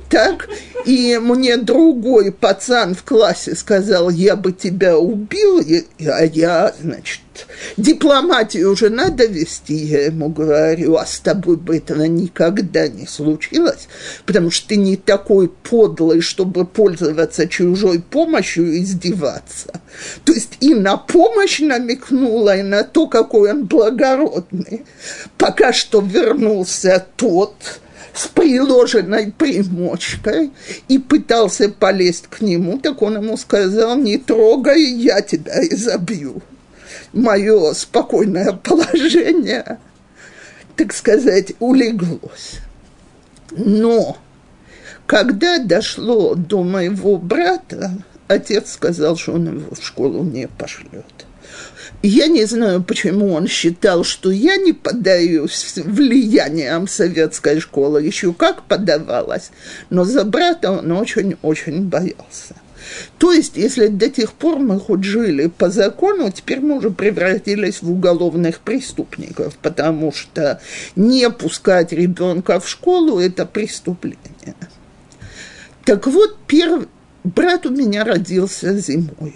так, и мне другой пацан в классе сказал, я бы тебя убил, а я, значит, дипломатию уже надо вести, я ему говорю, а с тобой бы этого никогда не случилось, потому что ты не такой подлый, чтобы пользоваться чужой помощью и издеваться. То есть и на помощь намекнула, и на то, какой он благородный. Пока что вернулся тот, приложенной примочкой и пытался полезть к нему, так он ему сказал, не трогай, я тебя изобью. Мое спокойное положение, так сказать, улеглось. Но когда дошло до моего брата, отец сказал, что он его в школу не пошлет. Я не знаю, почему он считал, что я не поддаюсь влияниям советской школы, еще как поддавалась, но за брата он очень-очень боялся. То есть, если до тех пор мы хоть жили по закону, теперь мы уже превратились в уголовных преступников, потому что не пускать ребенка в школу – это преступление. Так вот, первый брат у меня родился зимой.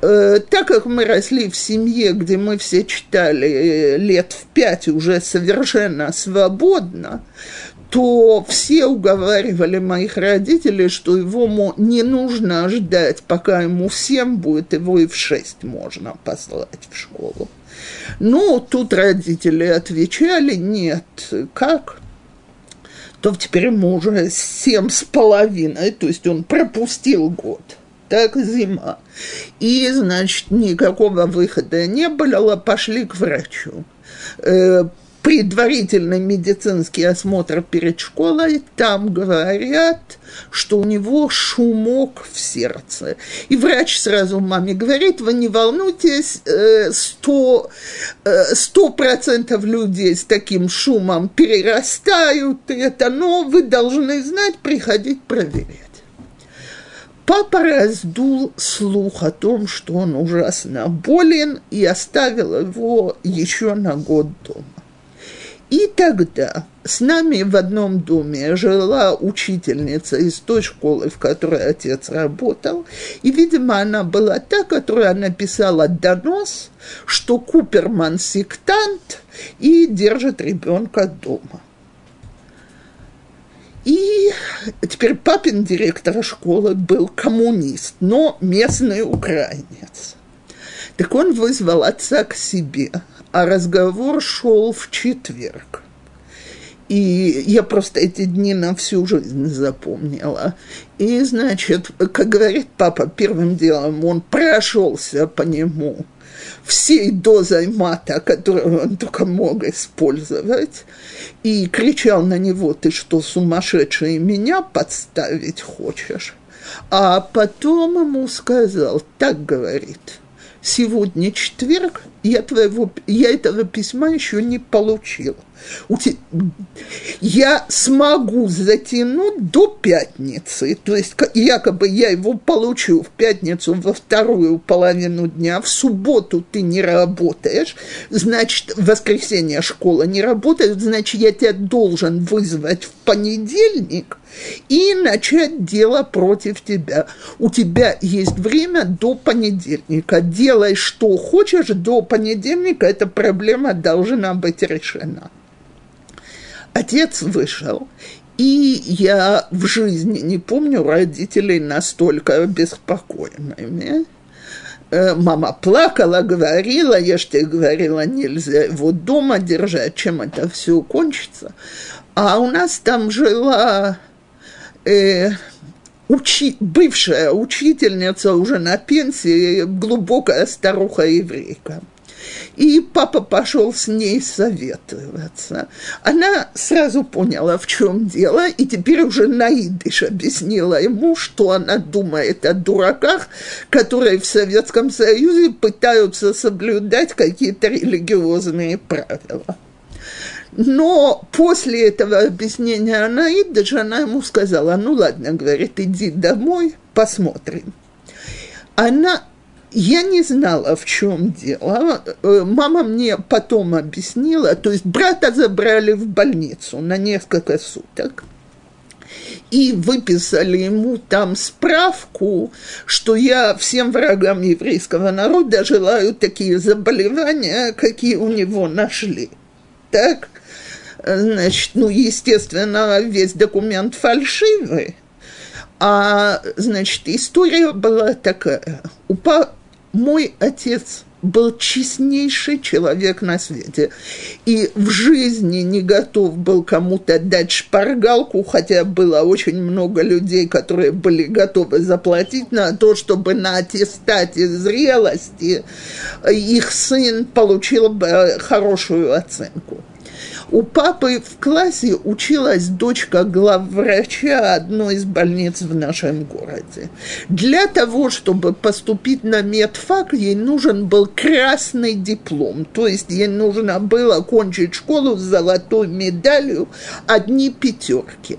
Э, так как мы росли в семье, где мы все читали э, лет в пять уже совершенно свободно, то все уговаривали моих родителей, что его не нужно ждать, пока ему семь будет, его и в шесть можно послать в школу. Ну, тут родители отвечали, нет, как? то теперь ему уже семь с половиной, то есть он пропустил год. Так зима. И, значит, никакого выхода не было, пошли к врачу. Э, предварительный медицинский осмотр перед школой, там говорят, что у него шумок в сердце. И врач сразу маме говорит, вы не волнуйтесь, э, сто э, процентов людей с таким шумом перерастают это, но вы должны знать, приходить проверять. Папа раздул слух о том, что он ужасно болен, и оставил его еще на год дома. И тогда с нами в одном доме жила учительница из той школы, в которой отец работал. И, видимо, она была та, которая написала донос, что Куперман сектант и держит ребенка дома. И теперь папин директор школы был коммунист, но местный украинец. Так он вызвал отца к себе – а разговор шел в четверг. И я просто эти дни на всю жизнь запомнила. И, значит, как говорит папа, первым делом он прошелся по нему всей дозой мата, которую он только мог использовать, и кричал на него, ты что, сумасшедший, меня подставить хочешь? А потом ему сказал, так говорит – сегодня четверг, я, твоего, я этого письма еще не получил. Я смогу затянуть до пятницы, то есть якобы я его получу в пятницу во вторую половину дня, в субботу ты не работаешь, значит, в воскресенье школа не работает, значит, я тебя должен вызвать в понедельник и начать дело против тебя. У тебя есть время до понедельника. Делай, что хочешь до понедельника, эта проблема должна быть решена. Отец вышел, и я в жизни не помню родителей настолько беспокойными. Э, мама плакала, говорила, я же тебе говорила, нельзя его дома держать, чем это все кончится. А у нас там жила э, учи, бывшая учительница уже на пенсии, глубокая старуха-еврейка. И папа пошел с ней советоваться. Она сразу поняла, в чем дело, и теперь уже на идыш объяснила ему, что она думает о дураках, которые в Советском Союзе пытаются соблюдать какие-то религиозные правила. Но после этого объяснения Анаида же она ему сказала, ну ладно, говорит, иди домой, посмотрим. Она я не знала, в чем дело. Э, мама мне потом объяснила, то есть брата забрали в больницу на несколько суток и выписали ему там справку, что я всем врагам еврейского народа желаю такие заболевания, какие у него нашли. Так? Значит, ну, естественно, весь документ фальшивый. А, значит, история была такая. У па... Мой отец был честнейший человек на свете. И в жизни не готов был кому-то дать шпаргалку, хотя было очень много людей, которые были готовы заплатить на то, чтобы на аттестате зрелости их сын получил бы хорошую оценку. У папы в классе училась дочка главврача одной из больниц в нашем городе. Для того, чтобы поступить на медфак, ей нужен был красный диплом. То есть ей нужно было кончить школу с золотой медалью, одни пятерки.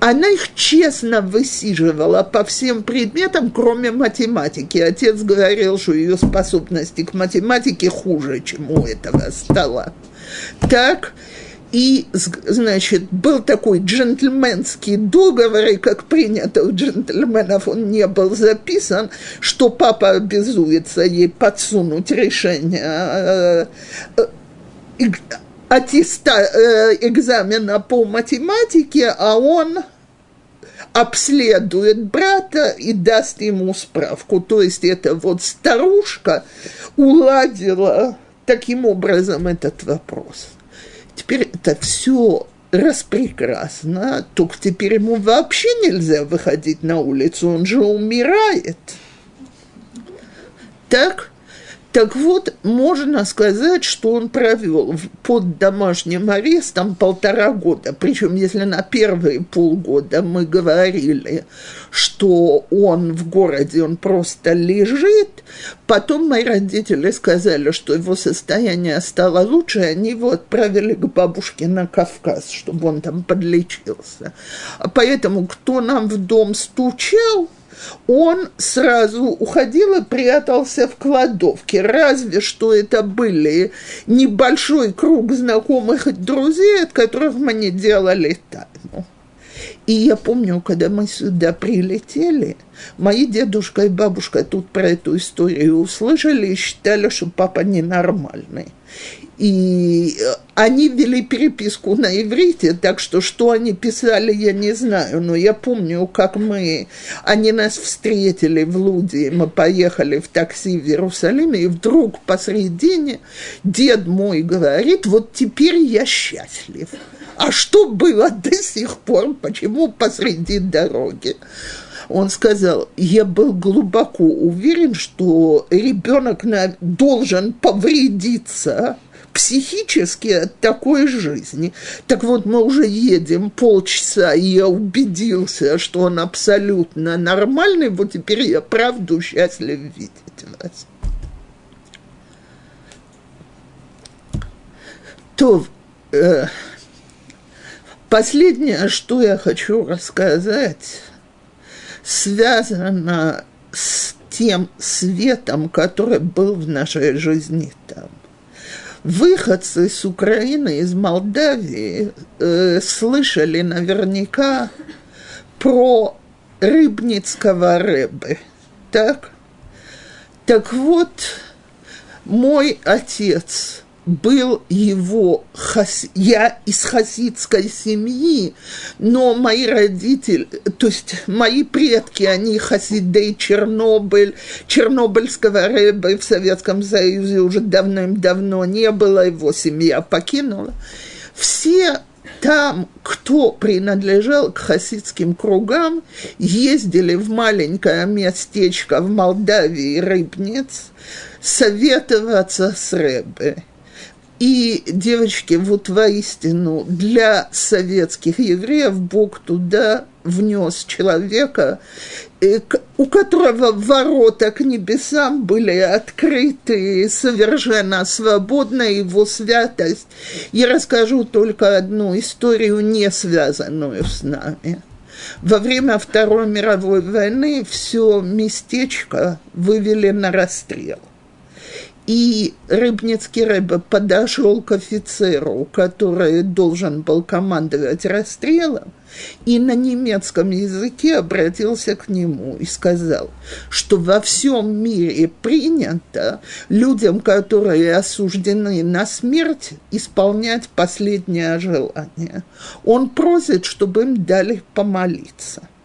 Она их честно высиживала по всем предметам, кроме математики. Отец говорил, что ее способности к математике хуже, чем у этого стола. Так, и, значит, был такой джентльменский договор, и как принято у джентльменов, он не был записан, что папа обязуется ей подсунуть решение э, э, аттеста, э, экзамена по математике, а он обследует брата и даст ему справку. То есть эта вот старушка уладила таким образом этот вопрос. Теперь это все распрекрасно, только теперь ему вообще нельзя выходить на улицу, он же умирает. Так? Так вот, можно сказать, что он провел под домашним арестом полтора года. Причем, если на первые полгода мы говорили, что он в городе, он просто лежит, потом мои родители сказали, что его состояние стало лучше, и они его отправили к бабушке на Кавказ, чтобы он там подлечился. Поэтому, кто нам в дом стучал, он сразу уходил и прятался в кладовке. Разве что это были небольшой круг знакомых и друзей, от которых мы не делали тайну. И я помню, когда мы сюда прилетели, мои дедушка и бабушка тут про эту историю услышали и считали, что папа ненормальный. И э, они вели переписку на иврите, так что что они писали, я не знаю, но я помню, как мы, они нас встретили в Луде, мы поехали в такси в Иерусалиме, и вдруг посредине дед мой говорит, вот теперь я счастлив. А что было до сих пор, почему посреди дороги? он сказал, я был глубоко уверен, что ребенок должен повредиться психически от такой жизни. Так вот, мы уже едем полчаса, и я убедился, что он абсолютно нормальный, вот теперь я правду счастлив видеть вас. То э, последнее, что я хочу рассказать, связано с тем светом, который был в нашей жизни там выходцы с Украины, из Молдавии э, слышали наверняка про Рыбницкого рыбы. Так? Так вот, мой отец – был его, хас... я из хасидской семьи, но мои родители, то есть мои предки, они хасидей Чернобыль, Чернобыльского рэба в Советском Союзе уже давным-давно не было, его семья покинула. Все там, кто принадлежал к хасидским кругам, ездили в маленькое местечко в Молдавии, Рыбниц, советоваться с Рэбе. И, девочки, вот воистину для советских евреев Бог туда внес человека, э, у которого ворота к небесам были открыты совершенно свободно, его святость. Я расскажу только одну историю, не связанную с нами. Во время Второй мировой войны все местечко вывели на расстрел – и Рыбницкий Рэбе подошел к офицеру, который должен был командовать расстрелом, и на немецком языке обратился к нему и сказал, что во всем мире принято людям, которые осуждены на смерть, исполнять последнее желание. Он просит, чтобы им дали помолиться –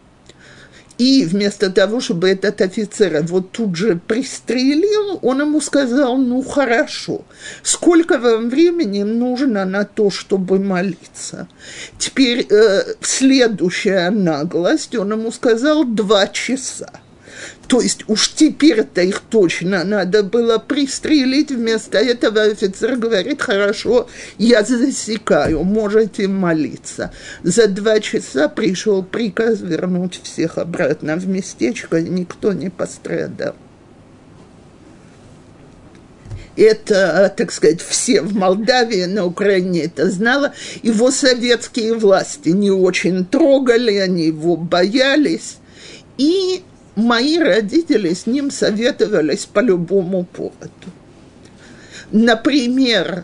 и вместо того, чтобы этот офицер вот тут же пристрелил, он ему сказал, ну хорошо, сколько вам времени нужно на то, чтобы молиться? Теперь э, следующая наглость, он ему сказал два часа. То есть уж теперь-то их точно надо было пристрелить. Вместо этого офицер говорит, хорошо, я засекаю, можете молиться. За два часа пришел приказ вернуть всех обратно в местечко, никто не пострадал. это, так сказать, все в Молдавии, на Украине это знало. Его советские власти не очень трогали, они его боялись. И мои родители с ним советовались по любому поводу. Например,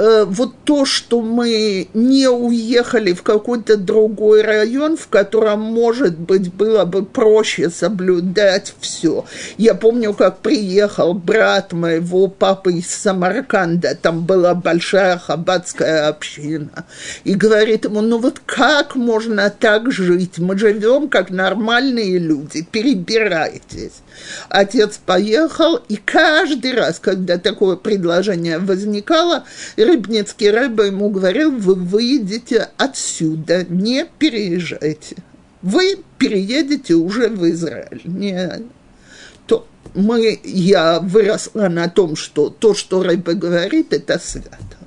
Э, вот то, что мы не уехали в какой-то другой район, в котором, может быть, было бы проще соблюдать все. Я помню, как приехал брат моего папы из Самарканда, там была большая хаббатская община, и говорит ему, ну вот как можно так жить? Мы живем как нормальные люди, перебирайтесь. Отец поехал, и каждый раз, когда такое предложение возникало, Рыбницкий рыба ему говорил, вы выедете отсюда, не переезжайте. Вы переедете уже в Израиль. Не, то мы, я выросла на том, что то, что рыба говорит, это свято.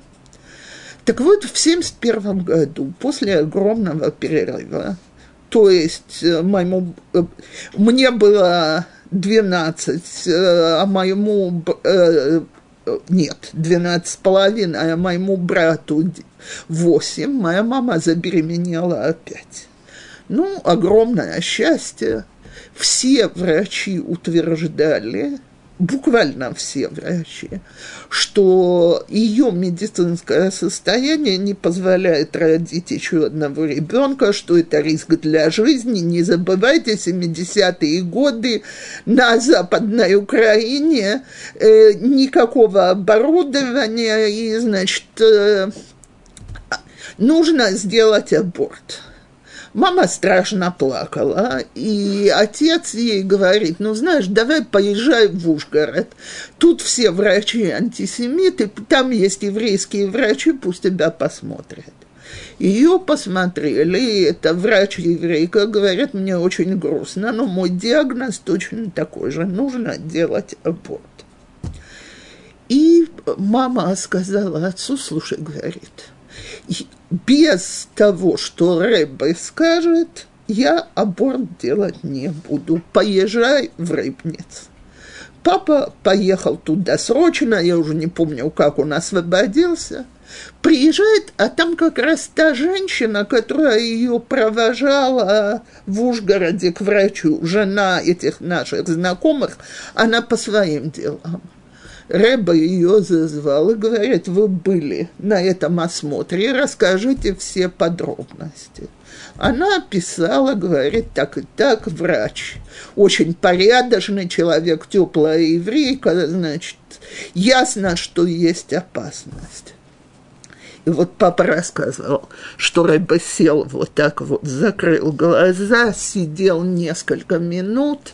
Так вот, в 1971 году, после огромного перерыва, то есть э, моему, э, мне было 12, э, а моему, нет, 12 с половиной, а моему брату 8, моя мама забеременела опять. Ну, огромное счастье. Все врачи утверждали, буквально все врачи, что ее медицинское состояние не позволяет родить еще одного ребенка, что это риск для жизни. Не забывайте, 70-е годы на Западной Украине э, никакого оборудования, и, значит, э, нужно сделать аборт. Мама страшно плакала, и отец ей говорит, ну, знаешь, давай поезжай в Ужгород. Тут все врачи антисемиты, там есть еврейские врачи, пусть тебя посмотрят. Ее посмотрели, и это врач-еврейка, говорит, мне очень грустно, но мой диагноз точно такой же, нужно делать аборт. И мама сказала отцу, слушай, говорит, без того, что Рэбе скажет, я аборт делать не буду. Поезжай в Рыбниц. Папа поехал туда срочно, я уже не помню, как он освободился. Приезжает, а там как раз та женщина, которая ее провожала в Ужгороде к врачу, жена этих наших знакомых, она по своим делам. Рэба ее зазвал и говорит, вы были на этом осмотре, расскажите все подробности. Она описала, говорит, так и так, врач, очень порядочный человек, теплая еврейка, значит, ясно, что есть опасность. И вот папа рассказывал, что Рэба сел вот так вот, закрыл глаза, сидел несколько минут,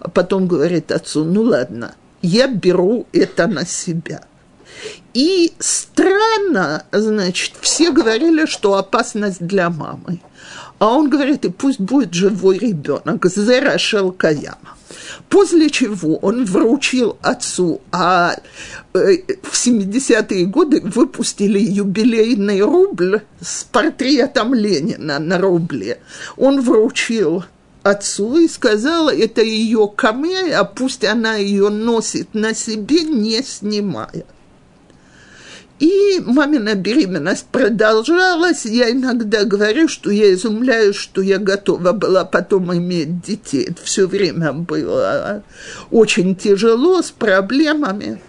а потом говорит отцу, ну ладно – я беру это на себя. И странно, значит, все говорили, что опасность для мамы. А он говорит, и пусть будет живой ребенок, Зера Шелкаяма. После чего он вручил отцу, а э, в 70-е годы выпустили юбилейный рубль с портретом Ленина на рубле. Он вручил отцу и сказала, это ее камея, пусть она ее носит на себе, не снимая. И мамина беременность продолжалась. Я иногда говорю, что я изумляюсь, что я готова была потом иметь детей. Это все время было очень тяжело, с проблемами.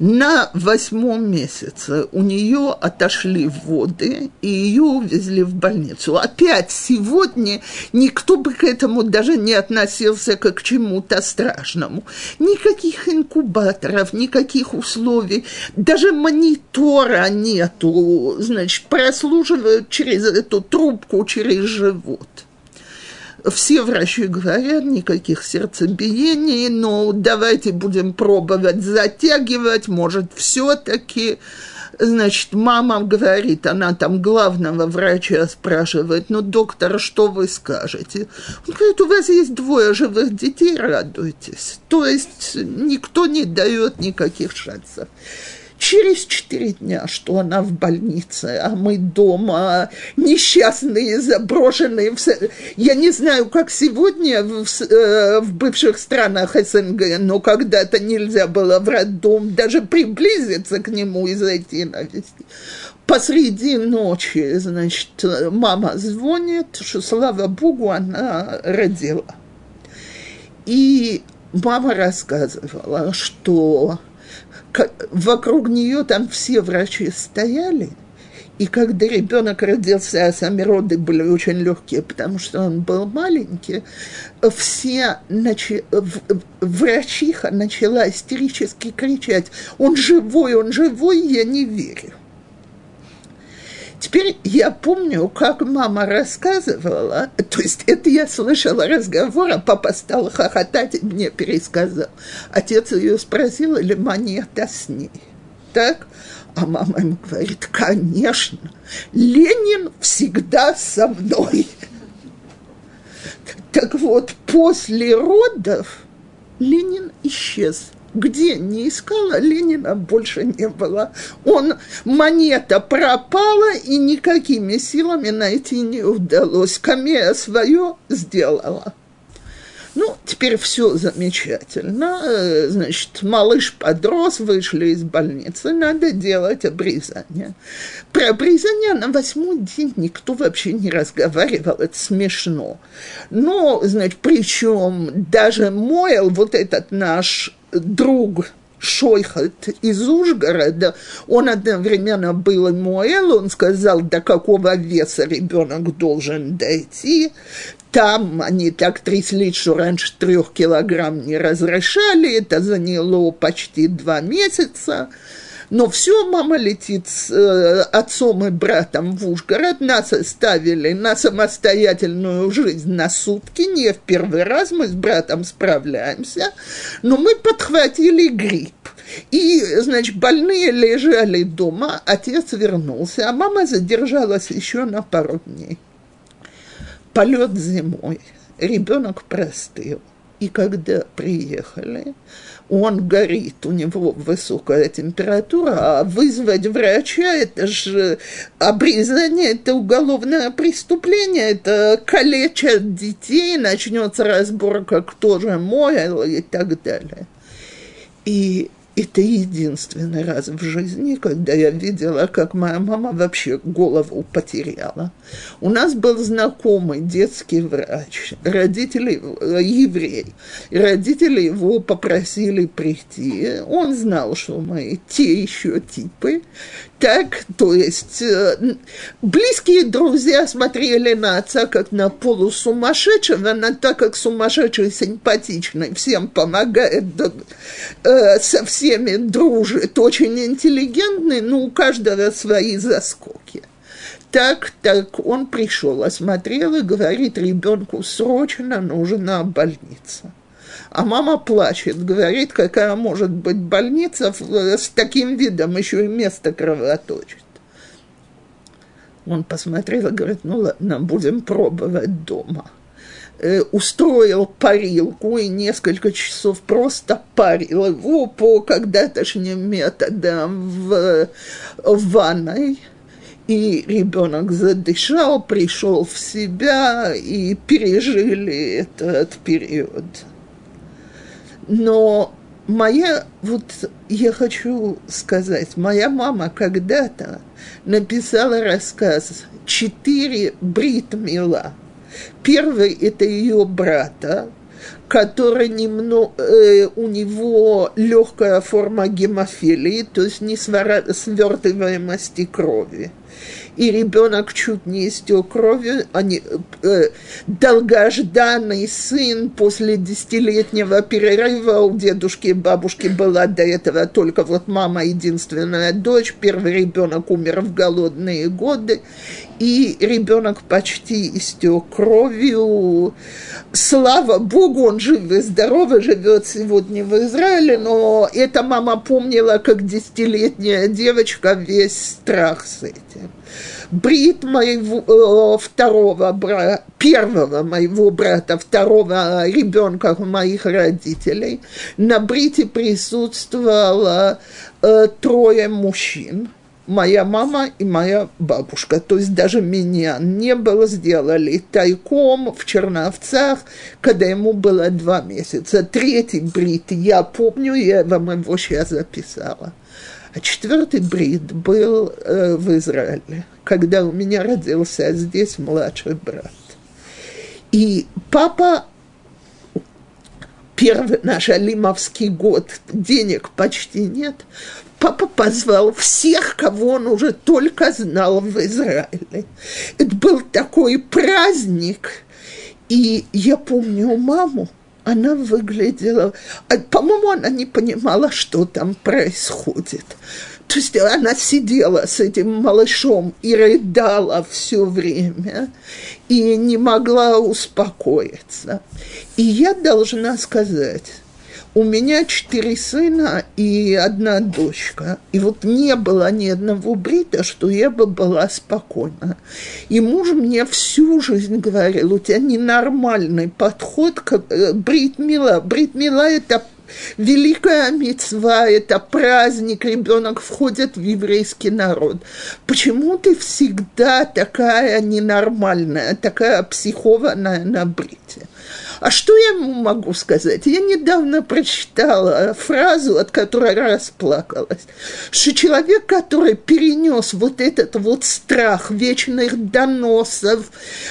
На восьмом месяце у нее отошли воды, и ее увезли в больницу. Опять сегодня никто бы к этому даже не относился как к чему-то страшному. Никаких инкубаторов, никаких условий, даже монитора нету, значит, прослушивают через эту трубку, через живот – все врачи говорят, никаких сердцебиений, но давайте будем пробовать затягивать, может, все-таки. Значит, мама говорит, она там главного врача спрашивает, ну, доктор, что вы скажете? Он говорит, у вас есть двое живых детей, радуйтесь. То есть никто не дает никаких шансов. Через четыре дня, что она в больнице, а мы дома, несчастные, заброшенные. Я не знаю, как сегодня в, э, в бывших странах СНГ, но когда-то нельзя было в роддом даже приблизиться к нему и зайти на вести. Посреди ночи, значит, мама звонит, что, слава богу, она родила. И мама рассказывала, что вокруг нее там все врачи стояли, и когда ребенок родился, а сами роды были очень легкие, потому что он был маленький, все начи... врачиха начала истерически кричать, он живой, он живой, я не верю. Теперь я помню, как мама рассказывала, то есть это я слышала разговор, а папа стал хохотать и мне пересказал. Отец ее спросил, или монета с ней. Так? А мама ему говорит, конечно, Ленин всегда со мной. Так вот, после родов Ленин исчез. Где не искала, Ленина больше не было. Он, монета пропала, и никакими силами найти не удалось. Камея свое сделала. Ну, теперь все замечательно. Э, значит, малыш подрос, вышли из больницы, надо делать обрезание. Про обрезание на восьмой день никто вообще не разговаривал, это смешно. Но, значит, причем даже Мойл, вот этот наш друг, Шойхат из Ужгорода, он одновременно был и Моэл, он сказал, до какого веса ребенок должен дойти. Там они так тряслись, что раньше трех килограмм не разрешали, это заняло почти два месяца. Но все, мама летит с э, отцом и братом в Ужгород, нас оставили на самостоятельную жизнь на сутки, не в первый раз мы с братом справляемся, но мы подхватили грипп. И, значит, больные лежали дома, отец вернулся, а мама задержалась еще на пару дней полет зимой, ребенок простыл. И когда приехали, он горит, у него высокая температура, а вызвать врача – это же обрезание, это уголовное преступление, это калечат детей, начнется разборка, кто же мой и так далее. И это единственный раз в жизни, когда я видела, как моя мама вообще голову потеряла. У нас был знакомый детский врач, родители э, еврей. И родители его попросили прийти. Он знал, что мы те еще типы. Так, то есть э, близкие друзья смотрели на отца как на полусумасшедшего, на так как сумасшедший симпатичный, всем помогает, э, со всеми дружит, очень интеллигентный, но у каждого свои заскоки. Так, так он пришел, осмотрел и говорит, ребенку срочно нужна больница. А мама плачет, говорит, какая может быть больница с таким видом, еще и место кровоточит. Он посмотрел и говорит, ну ладно, будем пробовать дома. Э, устроил парилку и несколько часов просто парил его по когда-тошним методам в, в ванной. И ребенок задышал, пришел в себя и пережили этот период. Но моя, вот я хочу сказать, моя мама когда-то написала рассказ «Четыре бритмила». Первый – это ее брата, который немного, э, у него легкая форма гемофилии, то есть не свертываемости крови. И ребенок чуть не истек кровью, они, э, долгожданный сын после десятилетнего перерыва у дедушки и бабушки была до этого только вот мама единственная дочь, первый ребенок умер в голодные годы, и ребенок почти истек кровью. Слава Богу, он жив и здоров, и живет сегодня в Израиле, но эта мама помнила, как десятилетняя девочка, весь страх с этим. Брит моего э, второго брата, первого моего брата, второго ребенка моих родителей, на брите присутствовало э, трое мужчин – моя мама и моя бабушка. То есть даже меня не было, сделали тайком в Черновцах, когда ему было два месяца. Третий брит, я помню, я вам его сейчас записала. А четвертый брит был э, в Израиле, когда у меня родился здесь младший брат. И папа первый наш алимовский год, денег почти нет, папа позвал всех, кого он уже только знал в Израиле. Это был такой праздник. И я помню маму, она выглядела... А, по-моему, она не понимала, что там происходит. То есть она сидела с этим малышом и рыдала все время, и не могла успокоиться. И я должна сказать, у меня четыре сына и одна дочка. И вот не было ни одного брита, что я бы была спокойна. И муж мне всю жизнь говорил, у тебя ненормальный подход к э, брит мила. Брит мила – это Великая мецва – это праздник, ребенок входит в еврейский народ. Почему ты всегда такая ненормальная, такая психованная на брите? А что я могу сказать? Я недавно прочитала фразу, от которой расплакалась, что человек, который перенес вот этот вот страх вечных доносов,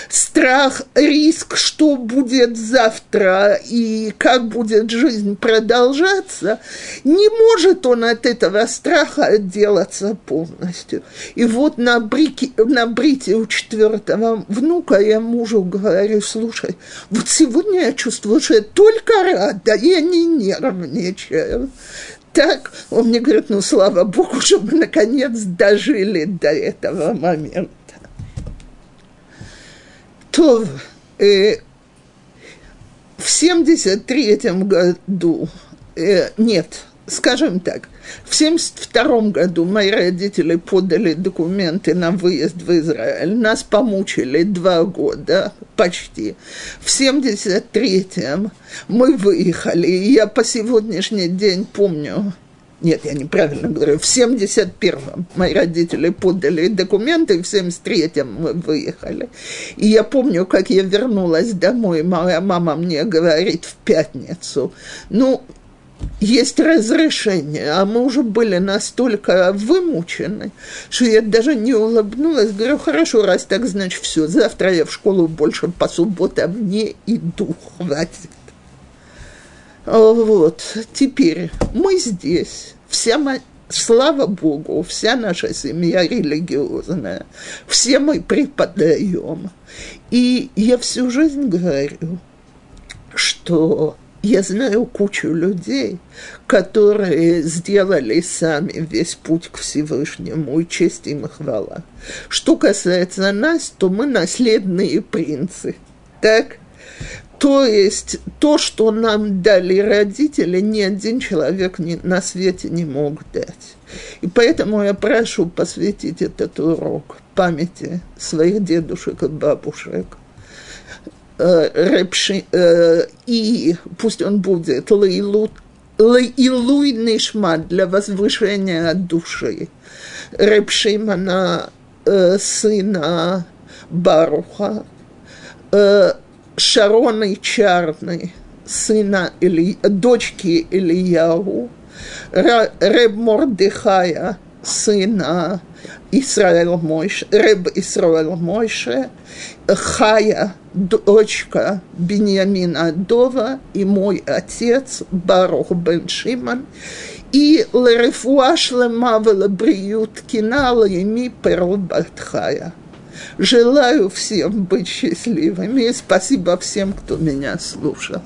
страх, риск, что будет завтра и как будет жизнь продолжаться, не может он от этого страха отделаться полностью. И вот на, брике, на брите у четвертого внука я мужу говорю, слушай, вот сегодня я чувствую, что я только рада, я не нервничаю. Так он мне говорит, ну, слава Богу, [laughs] что мы наконец дожили до этого момента. То э, в 73-м году, э, нет, скажем так, в 1972 году мои родители подали документы на выезд в Израиль. Нас помучили два года почти. В 1973 мы выехали, и я по сегодняшний день помню, нет, я неправильно говорю, в 71-м мои родители подали документы, в 73-м мы выехали. И я помню, как я вернулась домой, моя мама мне говорит в пятницу, ну, есть разрешение, а мы уже были настолько вымучены, что я даже не улыбнулась. Говорю, хорошо, раз так, значит, все, завтра я в школу больше по субботам не иду, хватит. Вот, теперь мы здесь, вся моя, слава Богу, вся наша семья религиозная, все мы преподаем. И я всю жизнь говорю, что я знаю кучу людей, которые сделали сами весь путь к Всевышнему, и честь им и хвала. Что касается нас, то мы наследные принцы. Так? То есть то, что нам дали родители, ни один человек на свете не мог дать. И поэтому я прошу посвятить этот урок памяти своих дедушек и бабушек – Э, Репши, э, и пусть он будет Лейлут, Лейлуй Нишма для возвышения души. Репшимана э, сына Баруха, Шароны Чарны, сына Или, дочки Ильяу, Реб Мордыхая, сына Исраэл Мойше, Реб Исраэл Мойше, Хая, дочка Беньямина Дова и мой отец Барух бен Шиман, и лерефуа шлема велабриют кинала ими перл Бартхая. Желаю всем быть счастливыми спасибо всем, кто меня слушал.